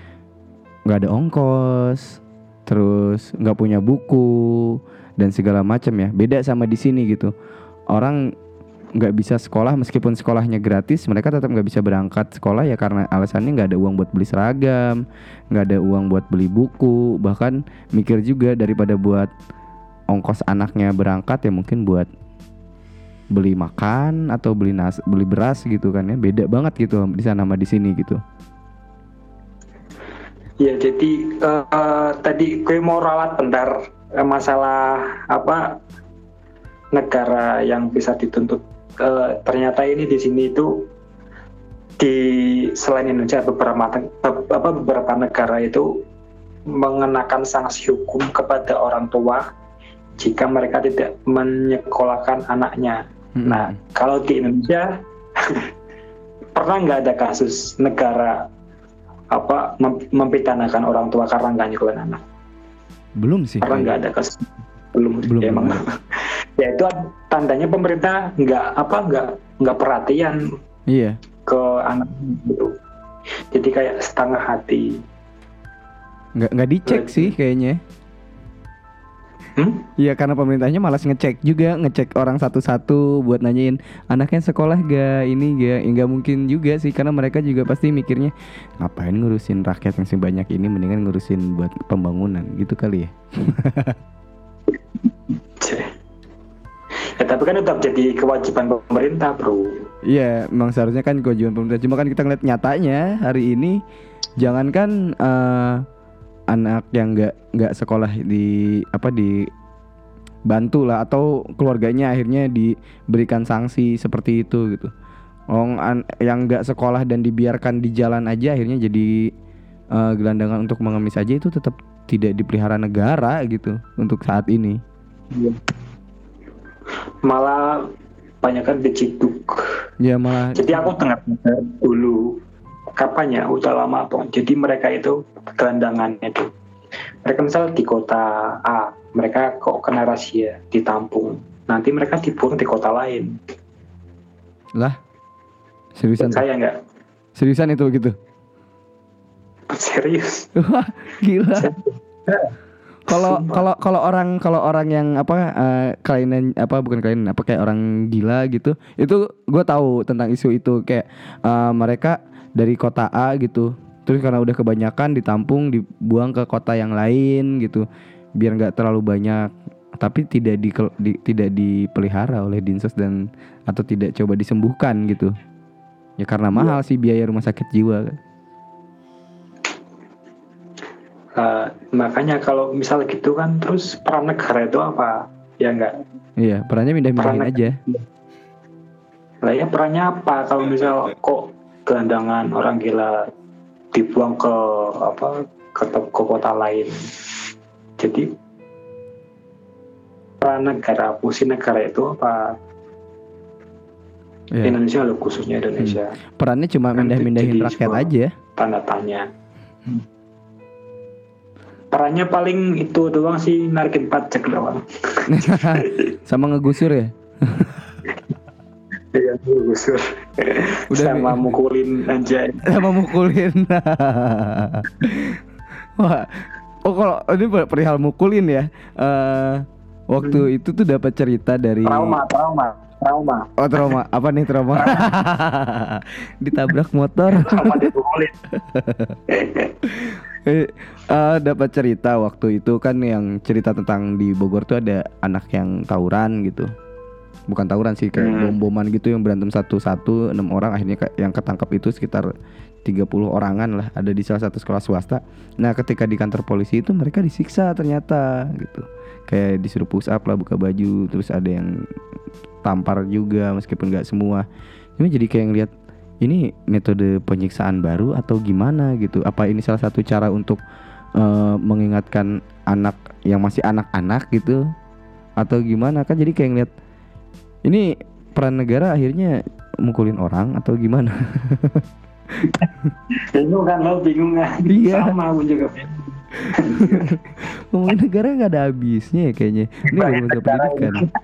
nggak ada ongkos, terus nggak punya buku dan segala macam ya. Beda sama di sini gitu. Orang nggak bisa sekolah meskipun sekolahnya gratis mereka tetap nggak bisa berangkat sekolah ya karena alasannya nggak ada uang buat beli seragam nggak ada uang buat beli buku bahkan mikir juga daripada buat ongkos anaknya berangkat ya mungkin buat beli makan atau beli nas beli beras gitu kan ya beda banget gitu di sana sama di sini gitu Ya jadi eh, tadi gue mau ralat bentar eh, masalah apa negara yang bisa dituntut. Eh, ternyata ini di sini itu di selain Indonesia beberapa apa beberapa negara itu mengenakan sanksi hukum kepada orang tua jika mereka tidak menyekolahkan anaknya. Mm-mm. Nah, kalau di Indonesia pernah nggak ada kasus negara apa mem- mempidanakan orang tua karena nggak nyekolahkan anak? belum sih. Pernah nggak ada kasus? Belum, Belum, ya, emang. ya itu tandanya pemerintah nggak apa nggak nggak perhatian Iya. ke anak gitu. Jadi kayak setengah hati. Nggak nggak dicek Berarti- sih kayaknya. Hmm? Iya karena pemerintahnya malas ngecek juga ngecek orang satu-satu buat nanyain anaknya sekolah gak ini gak ya, nggak mungkin juga sih karena mereka juga pasti mikirnya ngapain ngurusin rakyat yang sebanyak ini mendingan ngurusin buat pembangunan gitu kali ya. Ya tapi kan tetap jadi kewajiban pemerintah bro. Iya memang seharusnya kan kewajiban pemerintah cuma kan kita ngeliat nyatanya hari ini jangankan eh, anak yang nggak nggak sekolah di apa di bantu lah atau keluarganya akhirnya diberikan sanksi seperti itu gitu. An- yang nggak sekolah dan dibiarkan di jalan aja akhirnya jadi eh, gelandangan untuk mengemis aja itu tetap tidak dipelihara negara gitu untuk saat ini. Malah banyak kan diciduk. Ya malah Jadi aku dengar dulu kapan ya udah lama tuh. Jadi mereka itu gelandangan itu. Mereka misal di kota A, mereka kok kena rahasia ditampung. Nanti mereka dibuang di kota lain. lah seriusan? Saya nggak seriusan itu gitu. serius. Wah, gila. Kalau kalau kalau orang kalau orang yang apa eh, kelainan apa bukan kelainan apa kayak orang gila gitu, itu gue tahu tentang isu itu kayak eh, mereka dari kota A gitu, terus karena udah kebanyakan ditampung dibuang ke kota yang lain gitu, biar nggak terlalu banyak, tapi tidak di, di- tidak dipelihara oleh dinsos dan atau tidak coba disembuhkan gitu, ya karena mahal sih biaya rumah sakit jiwa. Uh, makanya kalau misal gitu kan terus peran negara itu apa? Ya enggak. Iya, perannya mindah-mindahin Peran- aja. Lah ya perannya apa kalau misal kok gelandangan orang gila dibuang ke apa ke, ke kota lain. Jadi peran negara, fungsi negara itu apa? Iya. Indonesia loh khususnya Indonesia Perannya cuma mindah-mindahin rakyat aja. tanda tanya. Perannya paling itu doang sih narikin pajak doang. Sama ngegusur ya. Iya, gusur. Udah, Sama mukulin aja. Sama mukulin. Wah. Oh kalau ini perihal mukulin ya. Eh waktu itu tuh dapat cerita dari Trauma, trauma, trauma. Oh trauma. Apa nih trauma? Ditabrak motor. Trauma dipukulin. Eh, eh, dapat cerita waktu itu kan yang cerita tentang di Bogor tuh ada anak yang tawuran gitu. Bukan tawuran sih kayak Hmm. bom-boman gitu yang berantem satu-satu enam orang akhirnya yang ketangkap itu sekitar 30 orangan lah ada di salah satu sekolah swasta. Nah, ketika di kantor polisi itu mereka disiksa ternyata gitu. Kayak disuruh push up lah buka baju terus ada yang tampar juga meskipun nggak semua. Ini jadi kayak ngeliat ini metode penyiksaan baru atau gimana gitu? Apa ini salah satu cara untuk eh, mengingatkan anak yang masih anak-anak gitu? Atau gimana? Kan jadi kayak ngeliat ini peran negara akhirnya mukulin orang atau gimana? Bingung kan lo bingung kan? Iya. Sama aku juga bingung. Ngomongin negara nggak ada habisnya ya kayaknya. Ini masuk negara pendidikan.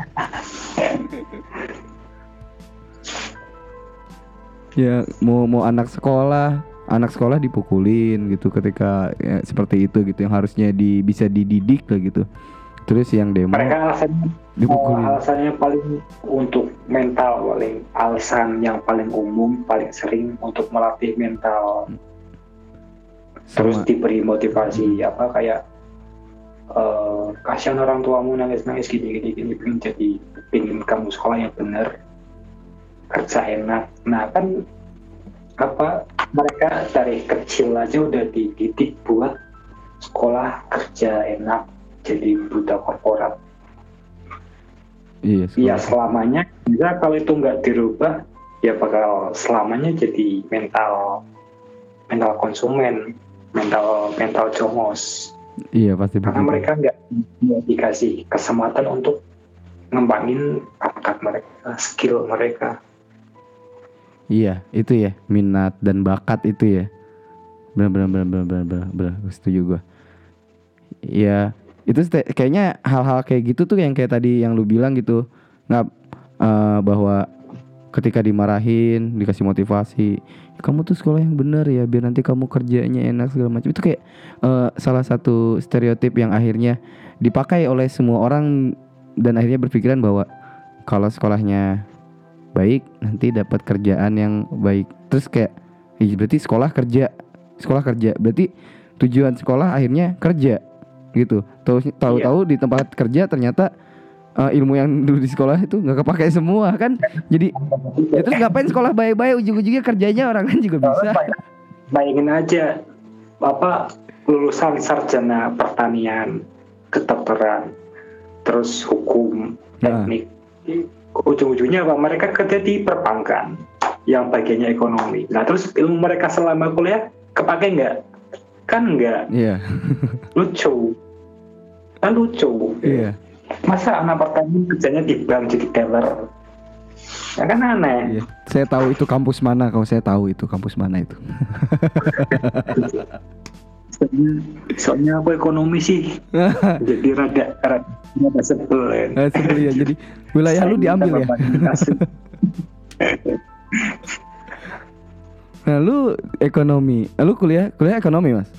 ya mau mau anak sekolah anak sekolah dipukulin gitu ketika ya, seperti itu gitu yang harusnya di bisa dididik lah gitu terus yang demo Mereka alasannya dipukulin oh, alasannya paling untuk mental paling alasan yang paling umum paling sering untuk melatih mental. Terus sama diberi motivasi apa kayak eh kasihan orang tuamu nangis nangis gini gini gini pengen jadi pengen kamu sekolah yang benar kerja enak. Nah kan apa mereka dari kecil aja udah dididik buat sekolah kerja enak jadi budak korporat iya Iya sekolah. selamanya bisa kalau itu nggak dirubah ya bakal selamanya jadi mental mental konsumen mental mental jongos Iya pasti karena begitu. mereka nggak dikasih kesempatan untuk ngembangin bakat mereka skill mereka Iya itu ya minat dan bakat itu ya. Benar benar benar benar benar benar, benar. Setuju gua. Iya itu kayaknya hal-hal kayak gitu tuh yang kayak tadi yang lu bilang gitu. Nggak eh, bahwa ketika dimarahin dikasih motivasi kamu tuh sekolah yang benar ya biar nanti kamu kerjanya enak segala macam itu kayak eh, salah satu stereotip yang akhirnya dipakai oleh semua orang dan akhirnya berpikiran bahwa kalau sekolahnya baik nanti dapat kerjaan yang baik. Terus kayak "Ih, berarti sekolah kerja sekolah kerja. Berarti tujuan sekolah akhirnya kerja gitu. Tahu tahu-tahu di tempat kerja ternyata eh, ilmu yang dulu di sekolah itu nggak kepakai semua kan? Jadi ya terus ngapain sekolah baik-baik? Ujung-ujungnya kerjanya orang kan juga bisa. bayangin aja. Apa lulusan sarjana pertanian kedokteran terus hukum Nah. teknik. Ujung-ujungnya apa? Mereka kerja di perbankan yang bagiannya ekonomi. Nah terus ilmu mereka selama kuliah kepake nggak kan nggak iya. Lucu. Kan lucu. Iya. Masa anak pertanian kerjanya di bank jadi teller? Ya kan aneh. Iya. Saya tahu itu kampus mana kalau saya tahu itu kampus mana itu. Soalnya, soalnya aku ekonomi sih. Jadi rada rada, rada sebel ya. Sebel ya jadi wilayah lu diambil ya nah lu ekonomi Eh, lu kuliah kuliah ekonomi mas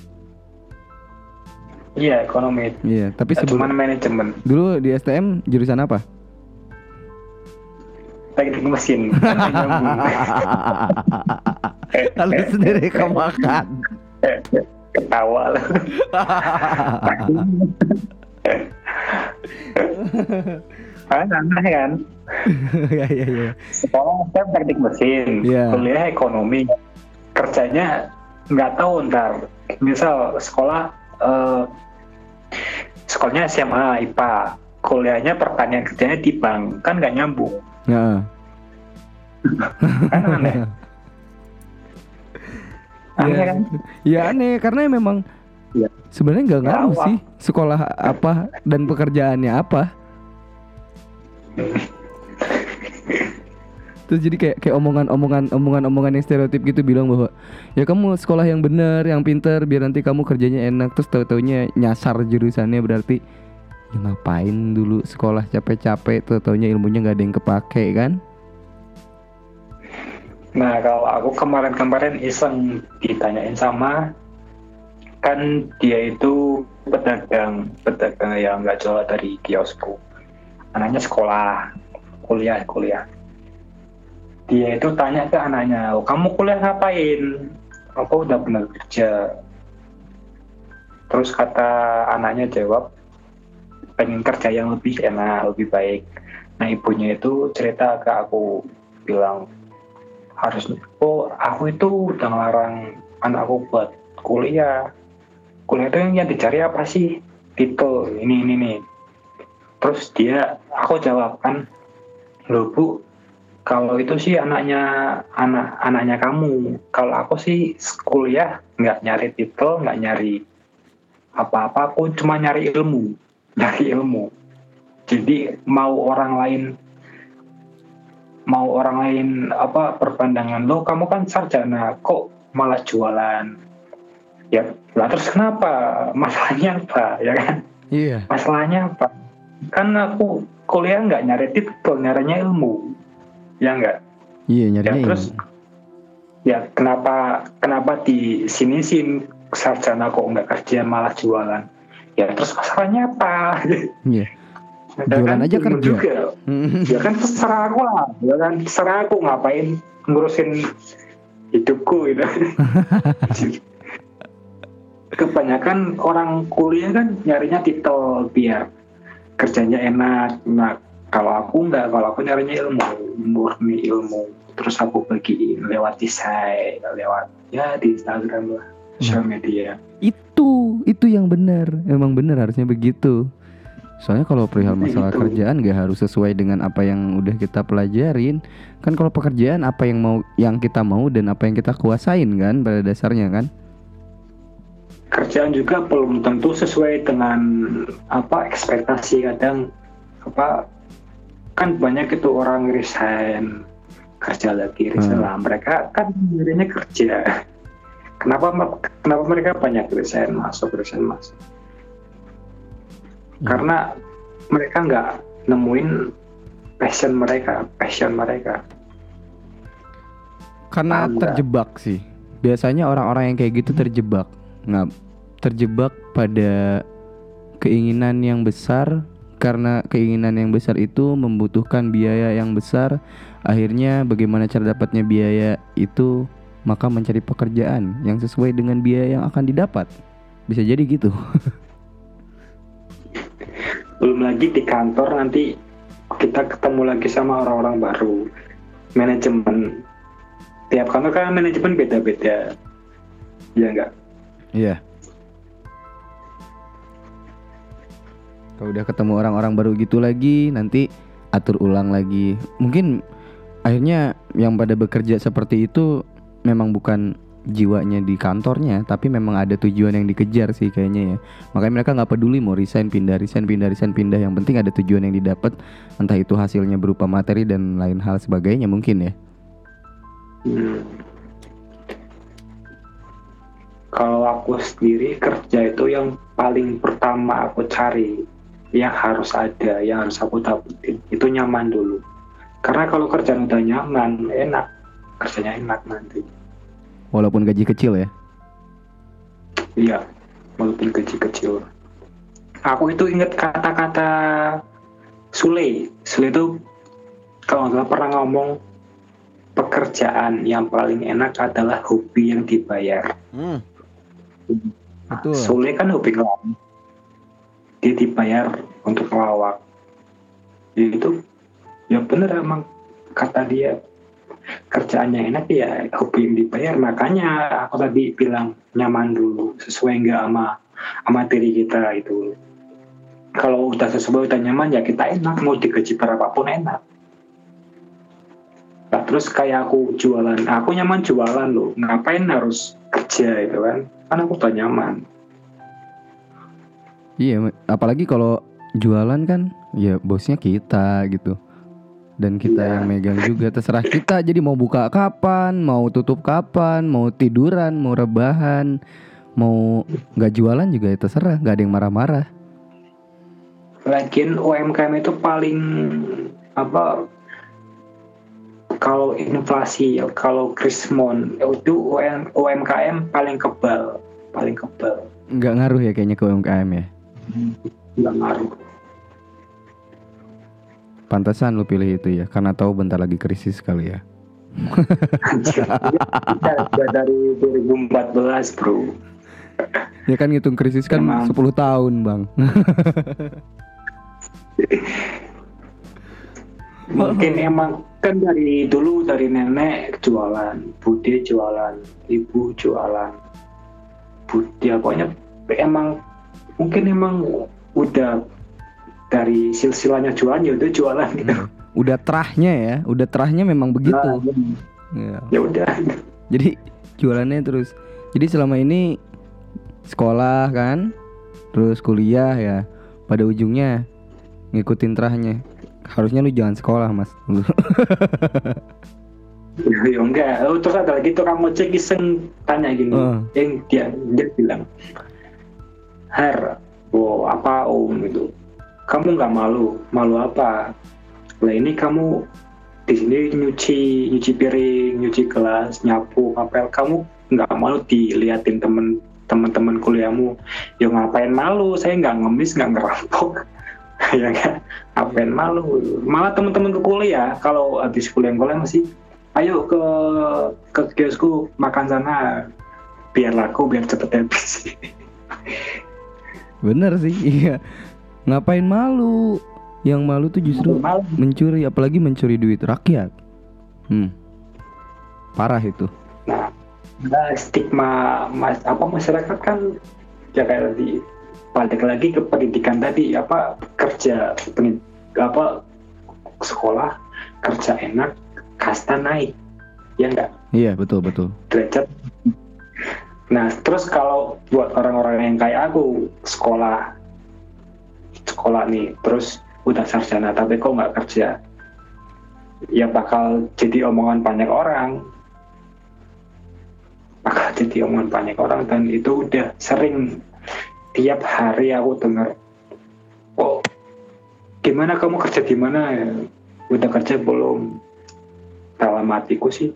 Iya ekonomi. iya tapi Cuman sebelum manajemen dulu di STM jurusan apa teknik mesin. Kalau sendiri kemakan. Ketawa lah. kan aneh kan. ya ya ya. Sekolah saya teknik mesin, Iya. kuliah ekonomi. Kerjanya nggak tahu ntar. Misal sekolah eh, sekolahnya SMA IPA, kuliahnya pertanian kerjanya di bank, kan nggak nyambung. Heeh. Kan aneh. Aneh Iya. kan? Ya aneh karena memang Iya. sebenarnya nggak ngaruh Ngawang. sih sekolah apa dan pekerjaannya apa. Terus jadi kayak kayak omongan-omongan omongan-omongan yang stereotip gitu bilang bahwa ya kamu sekolah yang benar, yang pinter biar nanti kamu kerjanya enak. Terus tahu-taunya nyasar jurusannya berarti ya ngapain dulu sekolah capek-capek tahu-taunya ilmunya nggak ada yang kepake kan? Nah kalau aku kemarin-kemarin iseng ditanyain sama kan dia itu pedagang pedagang yang nggak jauh dari kiosku anaknya sekolah kuliah kuliah dia itu tanya ke anaknya oh, kamu kuliah ngapain? Aku udah benar kerja. Terus kata anaknya jawab pengen kerja yang lebih enak lebih baik. Nah ibunya itu cerita ke aku bilang harus oh aku itu udah ngelarang anakku buat kuliah. Kuliah itu yang, dicari apa sih? Titel ini ini nih terus dia aku jawab kan loh bu kalau itu sih anaknya anak anaknya kamu. Kalau aku sih kuliah nggak nyari titel nggak nyari apa-apa. Aku cuma nyari ilmu nyari ilmu. Jadi mau orang lain mau orang lain apa berpandangan lo kamu kan sarjana kok malah jualan? Ya lah terus kenapa? Masalahnya apa ya kan? Iya. masalahnya apa? Kan aku kuliah nggak nyari titel nyarinya ilmu ya nggak Iya ya nyarinya terus ya kenapa kenapa di sini sih sarjana kok nggak kerja malah jualan? Ya terus masalahnya apa? Iya. Ya Jualan aja bingung kerja. juga. Ya kan terserah aku lah ya kan? Terserah aku ngapain ngurusin hidupku gitu. Kebanyakan orang kuliah kan nyarinya titel biar kerjanya enak nah kalau aku enggak kalau aku nyarinya ilmu murni ilmu terus aku bagiin lewat desain lewat ya di Instagram lah sosial media Itu, itu yang benar. Emang benar harusnya begitu. Soalnya kalau perihal masalah Itu. kerjaan gak harus sesuai dengan apa yang udah kita pelajarin. Kan kalau pekerjaan apa yang mau yang kita mau dan apa yang kita kuasain kan pada dasarnya kan. kerjaan juga belum tentu sesuai dengan apa ekspektasi kadang apa kan banyak itu orang resign kerja lagi resign Hmm. lah mereka kan dirinya kerja kenapa kenapa mereka banyak resign masuk resign masuk Hmm. karena mereka nggak nemuin passion mereka passion mereka Karena Anda. terjebak sih. Biasanya orang-orang yang kayak gitu terjebak. Nggak terjebak pada keinginan yang besar karena keinginan yang besar itu membutuhkan biaya yang besar. Akhirnya bagaimana cara dapatnya biaya itu maka mencari pekerjaan yang sesuai dengan biaya yang akan didapat. Bisa jadi gitu. belum lagi di kantor nanti kita ketemu lagi sama orang-orang baru manajemen tiap kantor kan manajemen beda-beda ya enggak Iya. Kalau udah ketemu orang-orang baru gitu lagi, nanti atur ulang lagi. Mungkin akhirnya yang pada bekerja seperti itu memang bukan jiwanya di kantornya, tapi memang ada tujuan yang dikejar sih kayaknya ya. Makanya mereka nggak peduli mau resign, pindah, resign, pindah, resign, pindah. Yang penting ada tujuan yang didapat, entah itu hasilnya berupa materi dan lain hal sebagainya mungkin ya. Hmm. kalau aku sendiri kerja itu yang paling pertama aku cari yang harus ada yang harus aku dapetin itu nyaman dulu karena kalau kerjaan udah nyaman enak kerjanya enak nanti Walaupun gaji kecil ya. Iya, walaupun kecil-kecil. Aku itu ingat kata-kata Sule. Sule itu kalau nggak salah pernah ngomong pekerjaan yang paling enak adalah hobi yang dibayar. Hmm. Nah, Betul. Sule kan hobi ngelawak. Dia dibayar untuk ngelawak. Ya itu ya bener emang kata dia kerjaannya enak ya hobi yang dibayar. Makanya aku tadi bilang nyaman dulu sesuai nggak sama sama diri kita itu. Kalau udah sesuai udah nyaman ya kita enak. Mau digaji berapapun enak. Nah, terus kayak aku jualan aku nyaman jualan loh. Ngapain harus kerja itu kan? Kan aku udah nyaman Iya, apalagi kalau jualan kan ya bosnya kita gitu. Dan kita Iya. yang megang juga terserah kita jadi mau buka kapan, mau tutup kapan, mau tiduran, mau rebahan, mau nggak jualan juga ya terserah, nggak ada yang marah-marah. Lagian UMKM itu paling apa kalau inflasi ya, kalau krismon itu UM, UMKM paling kebal paling kebal Nggak ngaruh ya kayaknya ke UMKM ya. Pantesan lu pilih itu ya, karena tahu bentar lagi krisis kali ya. Udah- udah dari 2014 bro Ya kan ngitung krisis kan Emang. 10 tahun, Bang. mungkin emang kan dari dulu dari nenek jualan bude jualan ibu jualan bude pokoknya emang mungkin emang udah dari silsilahnya jualan ya udah jualan gitu Udah terahnya ya, udah terahnya memang begitu. Nah, Ya. ya udah Jadi jualannya terus. Jadi selama ini sekolah kan, terus kuliah ya. Pada ujungnya ngikutin terahnya. Harusnya lu jangan sekolah mas. Lu. ya enggak oh, terus ada lagi tukang ojek iseng tanya gini Uh. yang dia dia bilang Har oh apa om gitu. Kamu nggak malu? Malu apa? Lah ini kamu di sini nyuci nyuci piring nyuci gelas nyapu ngapel. Kamu nggak malu diliatin temen teman-teman kuliahmu? Ya ngapain malu? Saya nggak ngemis nggak ngerampok. Ya kan ngapain malu? Malah teman-teman ke kuliah. Kalau habis kuliah kuliah masih ayo ke ke kiosku makan sana. Biar laku biar cepet habis Bener sih, iya. Ngapain malu? Yang malu tuh justru malu mencuri, apalagi mencuri duit rakyat. Hmm. Parah itu. nah stigma mas apa masyarakat kan ya kayak tadi balik lagi ke pendidikan tadi apa kerja penid- apa sekolah kerja enak kasta naik ya enggak Iya betul betul. derajat Nah, terus kalau buat orang-orang yang kayak aku sekolah sekolah nih, terus udah sarjana tapi kok nggak kerja, ya bakal jadi omongan banyak orang. Bakal jadi omongan banyak orang dan itu udah sering tiap hari aku dengar. Oh, gimana kamu kerja di mana? Udah kerja belum? Dalam hatiku sih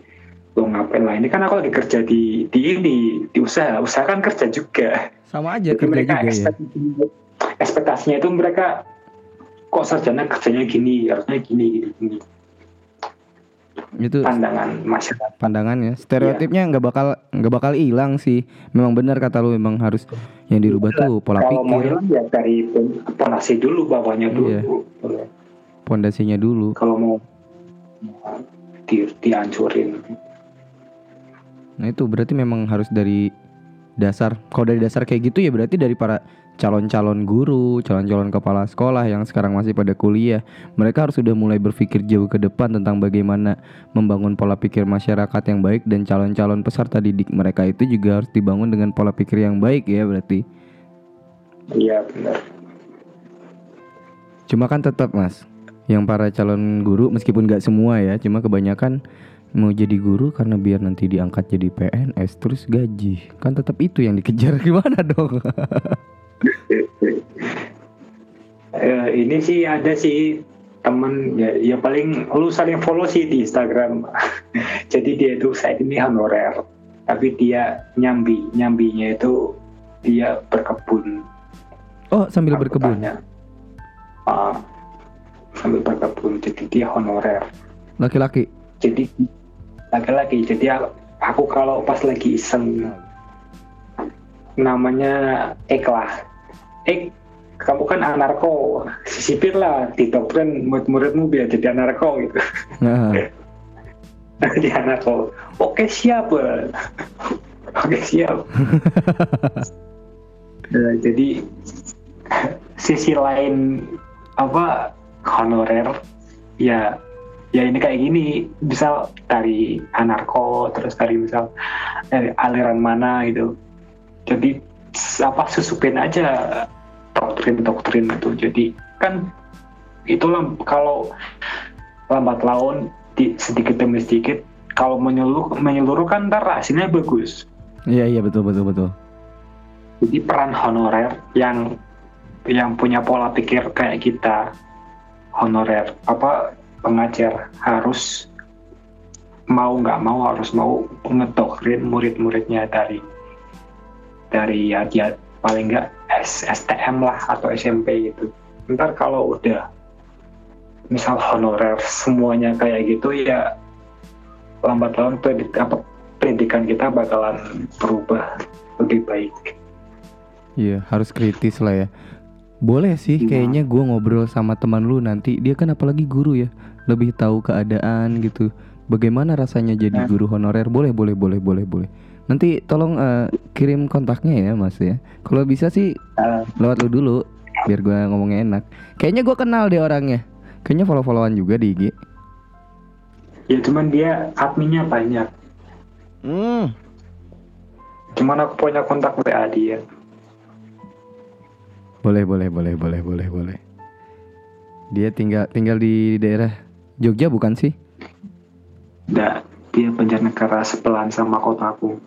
lo ngapain lah? Ini kan aku lagi kerja di di ini di usaha. Usaha kan kerja juga. Sama aja jadi kerja mereka juga ya. ekspektasinya, itu mereka kok sarjana kerjanya gini? Harusnya gini gini gini. Itu pandangan masyarakat. pandangannya stereotipnya nggak bakal nggak bakal hilang sih. Memang benar kata lu memang harus yang dirubah tuh pola kalau mau pikir. hilang ya dari pondasi dulu bawahnya dulu. Iya. pondasinya dulu. Kalau mau di, dihancurin nah itu berarti memang harus dari dasar kalau dari dasar kayak gitu ya berarti dari para calon-calon guru calon-calon kepala sekolah yang sekarang masih pada kuliah. Mereka harus sudah mulai berpikir jauh ke depan tentang bagaimana membangun pola pikir masyarakat yang baik dan calon-calon peserta didik mereka itu juga harus dibangun dengan pola pikir yang baik ya berarti. Iya benar. Cuma kan tetap mas, yang para calon guru meskipun nggak semua ya, cuma kebanyakan mau jadi guru karena biar nanti diangkat jadi PNS terus gaji, kan tetap itu yang dikejar. Gimana dong? Eh, ini sih ada sih temen. Ya, ya paling lu saling follow sih di Instagram. Jadi dia itu saat ini honorer. Tapi dia nyambi. Nyambinya itu dia berkebun. Oh sambil Aku berkebun, tanya. Ah, sambil berkebun. Jadi dia honorer. Laki-laki. jadi laki-laki jadi aku kalau pas lagi iseng namanya Eklah. Ek kamu kan anarko sisipin lah didoktrin murid-muridmu biar jadi anarko gitu. Nah, jadi anarko oke siap. Oke siap. Nah, jadi sisi lain apa? Honorer. Ya ya ini kayak gini. Misal dari anarko terus dari misal dari aliran mana gitu. Jadi apa susupin aja doktrin-doktrin itu. Jadi kan itulah kalau lambat laun di, sedikit demi sedikit kalau menyeluruh menyeluruh kan ntar hasilnya bagus. Iya iya betul betul betul. jadi peran honorer yang yang punya pola pikir kayak kita honorer apa pengajar harus mau nggak mau harus mau ngedoktrin murid-muridnya dari dari ya dia paling nggak STM lah atau SMP gitu ntar kalau udah misal honorer semuanya kayak gitu ya lambat laun pendidikan kita bakalan berubah lebih baik Iya harus kritis lah ya. Boleh sih kayaknya gua ngobrol sama teman lu nanti dia kan apalagi guru ya lebih tahu keadaan gitu. Bagaimana rasanya jadi Nah. guru honorer? Boleh boleh boleh boleh boleh. Nanti tolong eh, kirim kontaknya ya mas ya. Kalau bisa sih lewat lu dulu biar gua ngomongnya enak. Kayaknya gua kenal deh orangnya. Kayaknya follow-followan juga di IG. ya cuman dia adminnya banyak Hmm. cuman aku punya kontak WA dia Boleh boleh boleh boleh boleh boleh. Dia tinggal tinggal di daerah Jogja bukan sih? Nggak, dia Banjarnegara sebelahan sama kotaku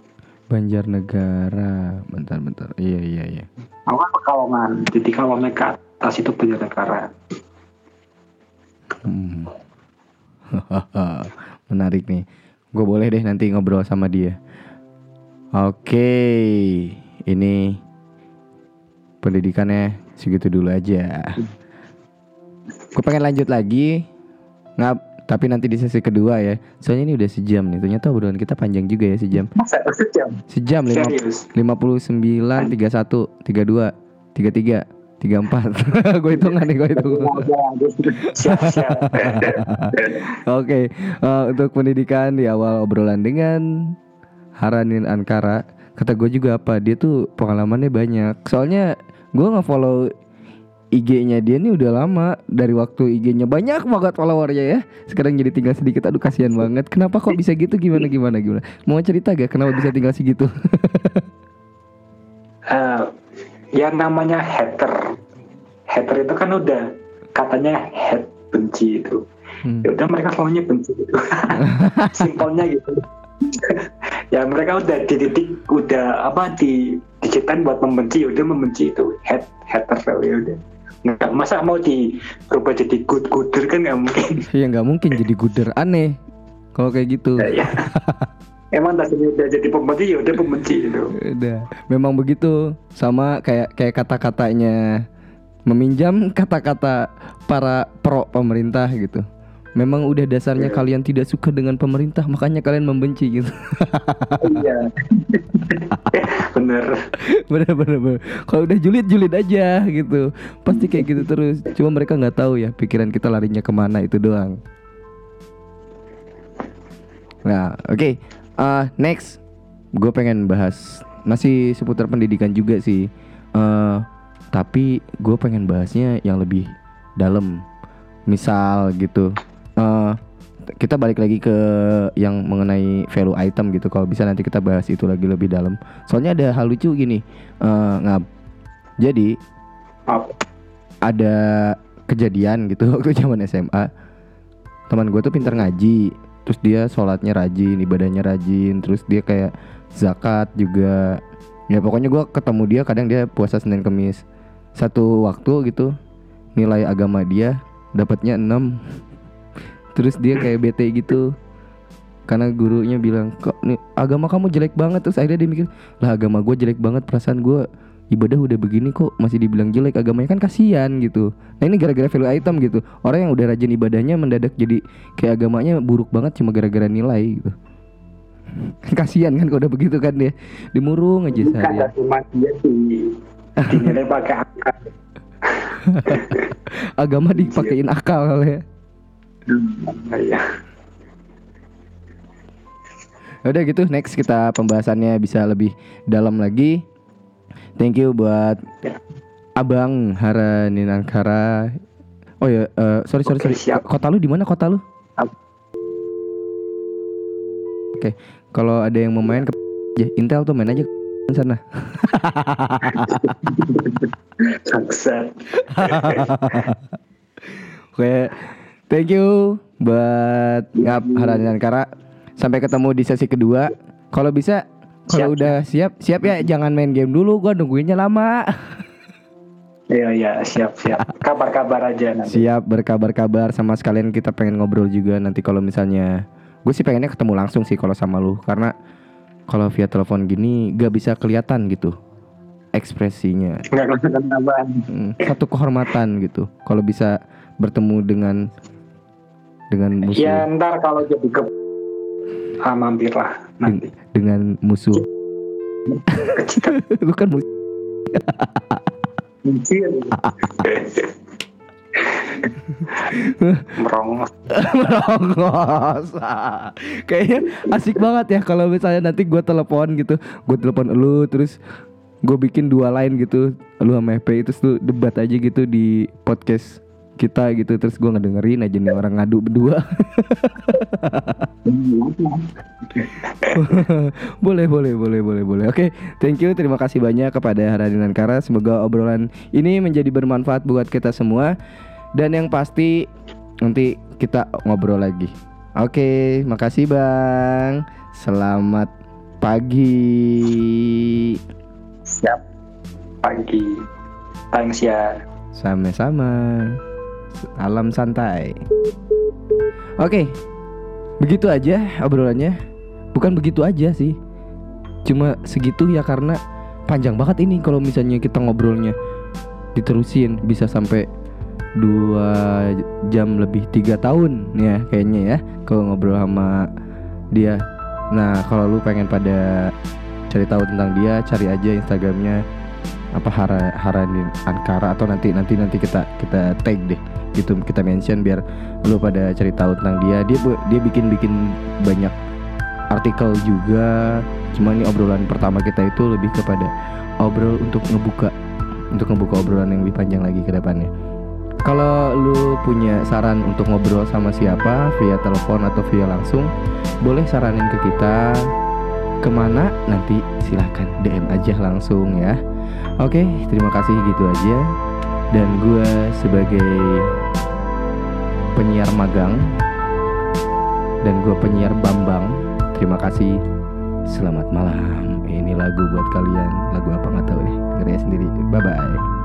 Banjarnegara. Bentar bentar. Iya iya iya. aku kan Pekalongan jadi kalau naik ke atas itu Banjarnegara Hmm. Menarik nih. Gue boleh deh nanti ngobrol sama dia. Oke, ini pendidikannya segitu dulu aja. Gue pengen lanjut lagi, ngap. Tapi nanti di sesi kedua ya. Soalnya ini udah sejam nih. Ternyata obrolan kita panjang juga ya sejam. masa sejam Sejam lima serius 59 31 32 33 34 gue hitungan nih gue hitung Oke, eh, untuk pendidikan di awal obrolan dengan Haranin Ankara, kata gue juga apa dia tuh pengalamannya banyak. Soalnya gue nge-follow IG-nya dia nih udah lama dari waktu IG-nya banyak banget followernya ya. Sekarang jadi tinggal sedikit. Aduh kasihan banget. Kenapa kok bisa gitu? Gimana gimana gimana? Mau cerita gak kenapa bisa tinggal segitu? Eh, yang namanya hater hater itu kan udah katanya head benci itu Hmm. ya udah mereka semuanya benci gitu simpelnya gitu ya mereka udah dididik udah apa di diciptain buat membenci ya udah membenci itu. Head hater ya udah. Nggak masa mau dirubah jadi good gooder kan nggak mungkin? Ya nggak mungkin jadi guder aneh. Kalau kayak gitu. ya emang tadinya udah jadi pembenci ya udah pembenci itu Udah, memang begitu. Sama kayak kayak kata-katanya meminjam kata-kata para pro pemerintah gitu. Memang udah dasarnya Iya. kalian tidak suka dengan pemerintah, makanya kalian membenci gitu. iya bener bener bener bener. Kalau udah julid julid aja gitu, pasti kayak gitu terus. Cuma mereka nggak tahu ya pikiran kita larinya ke mana itu doang. Nah, oke. Uh, next, gue pengen bahas masih seputar pendidikan juga sih. Uh, tapi gue pengen bahasnya yang lebih dalam. Misal gitu. Uh, kita balik lagi ke yang mengenai value item gitu. Kalau bisa nanti kita bahas itu lagi lebih dalam. Soalnya ada hal lucu gini. Uh, ngap. Jadi Apa? ada kejadian gitu waktu zaman SMA teman gue tuh pintar ngaji terus dia sholatnya rajin ibadahnya rajin terus dia kayak zakat juga ya pokoknya gue ketemu dia kadang dia puasa senin kemis satu waktu gitu nilai agama dia dapatnya 6 terus dia kayak bete gitu. Karena gurunya bilang kok nih agama kamu jelek banget. Terus akhirnya dia mikir lah agama gue jelek banget perasaan gue ibadah udah begini kok masih dibilang jelek agamanya kan kasihan gitu. Nah ini gara-gara value item gitu. Orang yang udah rajin ibadahnya mendadak jadi kayak agamanya buruk banget cuma gara-gara nilai gitu. Kasihan kan kalau udah begitu kan dia. Dimurung aja Bukan seharian. cuma dia di dinilai pakai akal. Agama dipakein akal ya Nah, ya. udah gitu next kita pembahasannya bisa lebih dalam lagi. Thank you buat abang Hara Ninangkara. Oh ya eh, sorry sorry sorry. siap. kota lu di mana? Kota lu? Oke kalau ada yang mau main ke ya, Intel tuh main aja ke sana. Oke, thank you buat ngap Hara Ninangkara. Sampai ketemu di sesi kedua. Kalau bisa, kalau udah siap, siap ya. Jangan main game dulu. Gua nungguinnya lama. Iya iya siap siap. Kabar-kabar aja nanti. Siap berkabar-kabar sama sekalian kita pengen ngobrol juga nanti kalau misalnya gue sih pengennya ketemu langsung sih kalau sama lu karena kalau via telepon gini gak bisa kelihatan gitu ekspresinya Enggak kelihatan. Hmm, satu kehormatan gitu kalau bisa bertemu dengan dengan musuh. Ya ntar kalau jadi ke ah, mampirlah nanti. dengan musuh. Lu kan musuh. Merongos. merongos. Kayaknya asik banget ya kalau misalnya nanti gue telepon gitu. Gue telepon lu terus gue bikin dua line gitu. Lu sama FP lu debat aja gitu di podcast kita gitu terus gue ngedengerin aja nih orang ngadu berdua. Boleh boleh boleh boleh boleh. Oke thank you terima kasih banyak kepada Haradinan Kara. Semoga obrolan ini menjadi bermanfaat buat kita semua. Dan yang pasti nanti kita ngobrol lagi. Oke makasih bang. Selamat pagi. Siap. Pagi. Thanks ya. sama-sama alam santai. Oke begitu aja obrolannya. Bukan begitu aja sih. Cuma segitu ya karena panjang banget ini kalau misalnya kita ngobrolnya. Diterusin bisa sampai dua jam lebih tiga tahun ya kayaknya ya kalau ngobrol sama dia. Nah kalau lu pengen pada cari tahu tentang dia cari aja instagramnya apa Hara Haranin Ankara atau nanti nanti nanti kita kita tag deh gitu kita mention biar lu pada cari tahu tentang dia dia dia bikin bikin banyak artikel juga cuma ini obrolan pertama kita itu lebih kepada obrol untuk ngebuka untuk ngebuka obrolan yang lebih panjang lagi ke depannya. Kalau lu punya saran untuk ngobrol sama siapa via telepon atau via langsung, boleh saranin ke kita ke mana nanti silahkan DM aja langsung ya. Oke, terima kasih gitu aja. Dan gue sebagai penyiar magang dan gue penyiar Bambang, terima kasih. Selamat malam. Ini lagu buat kalian. Lagu apa nggak tahu deh. Dengarnya sendiri. Bye bye.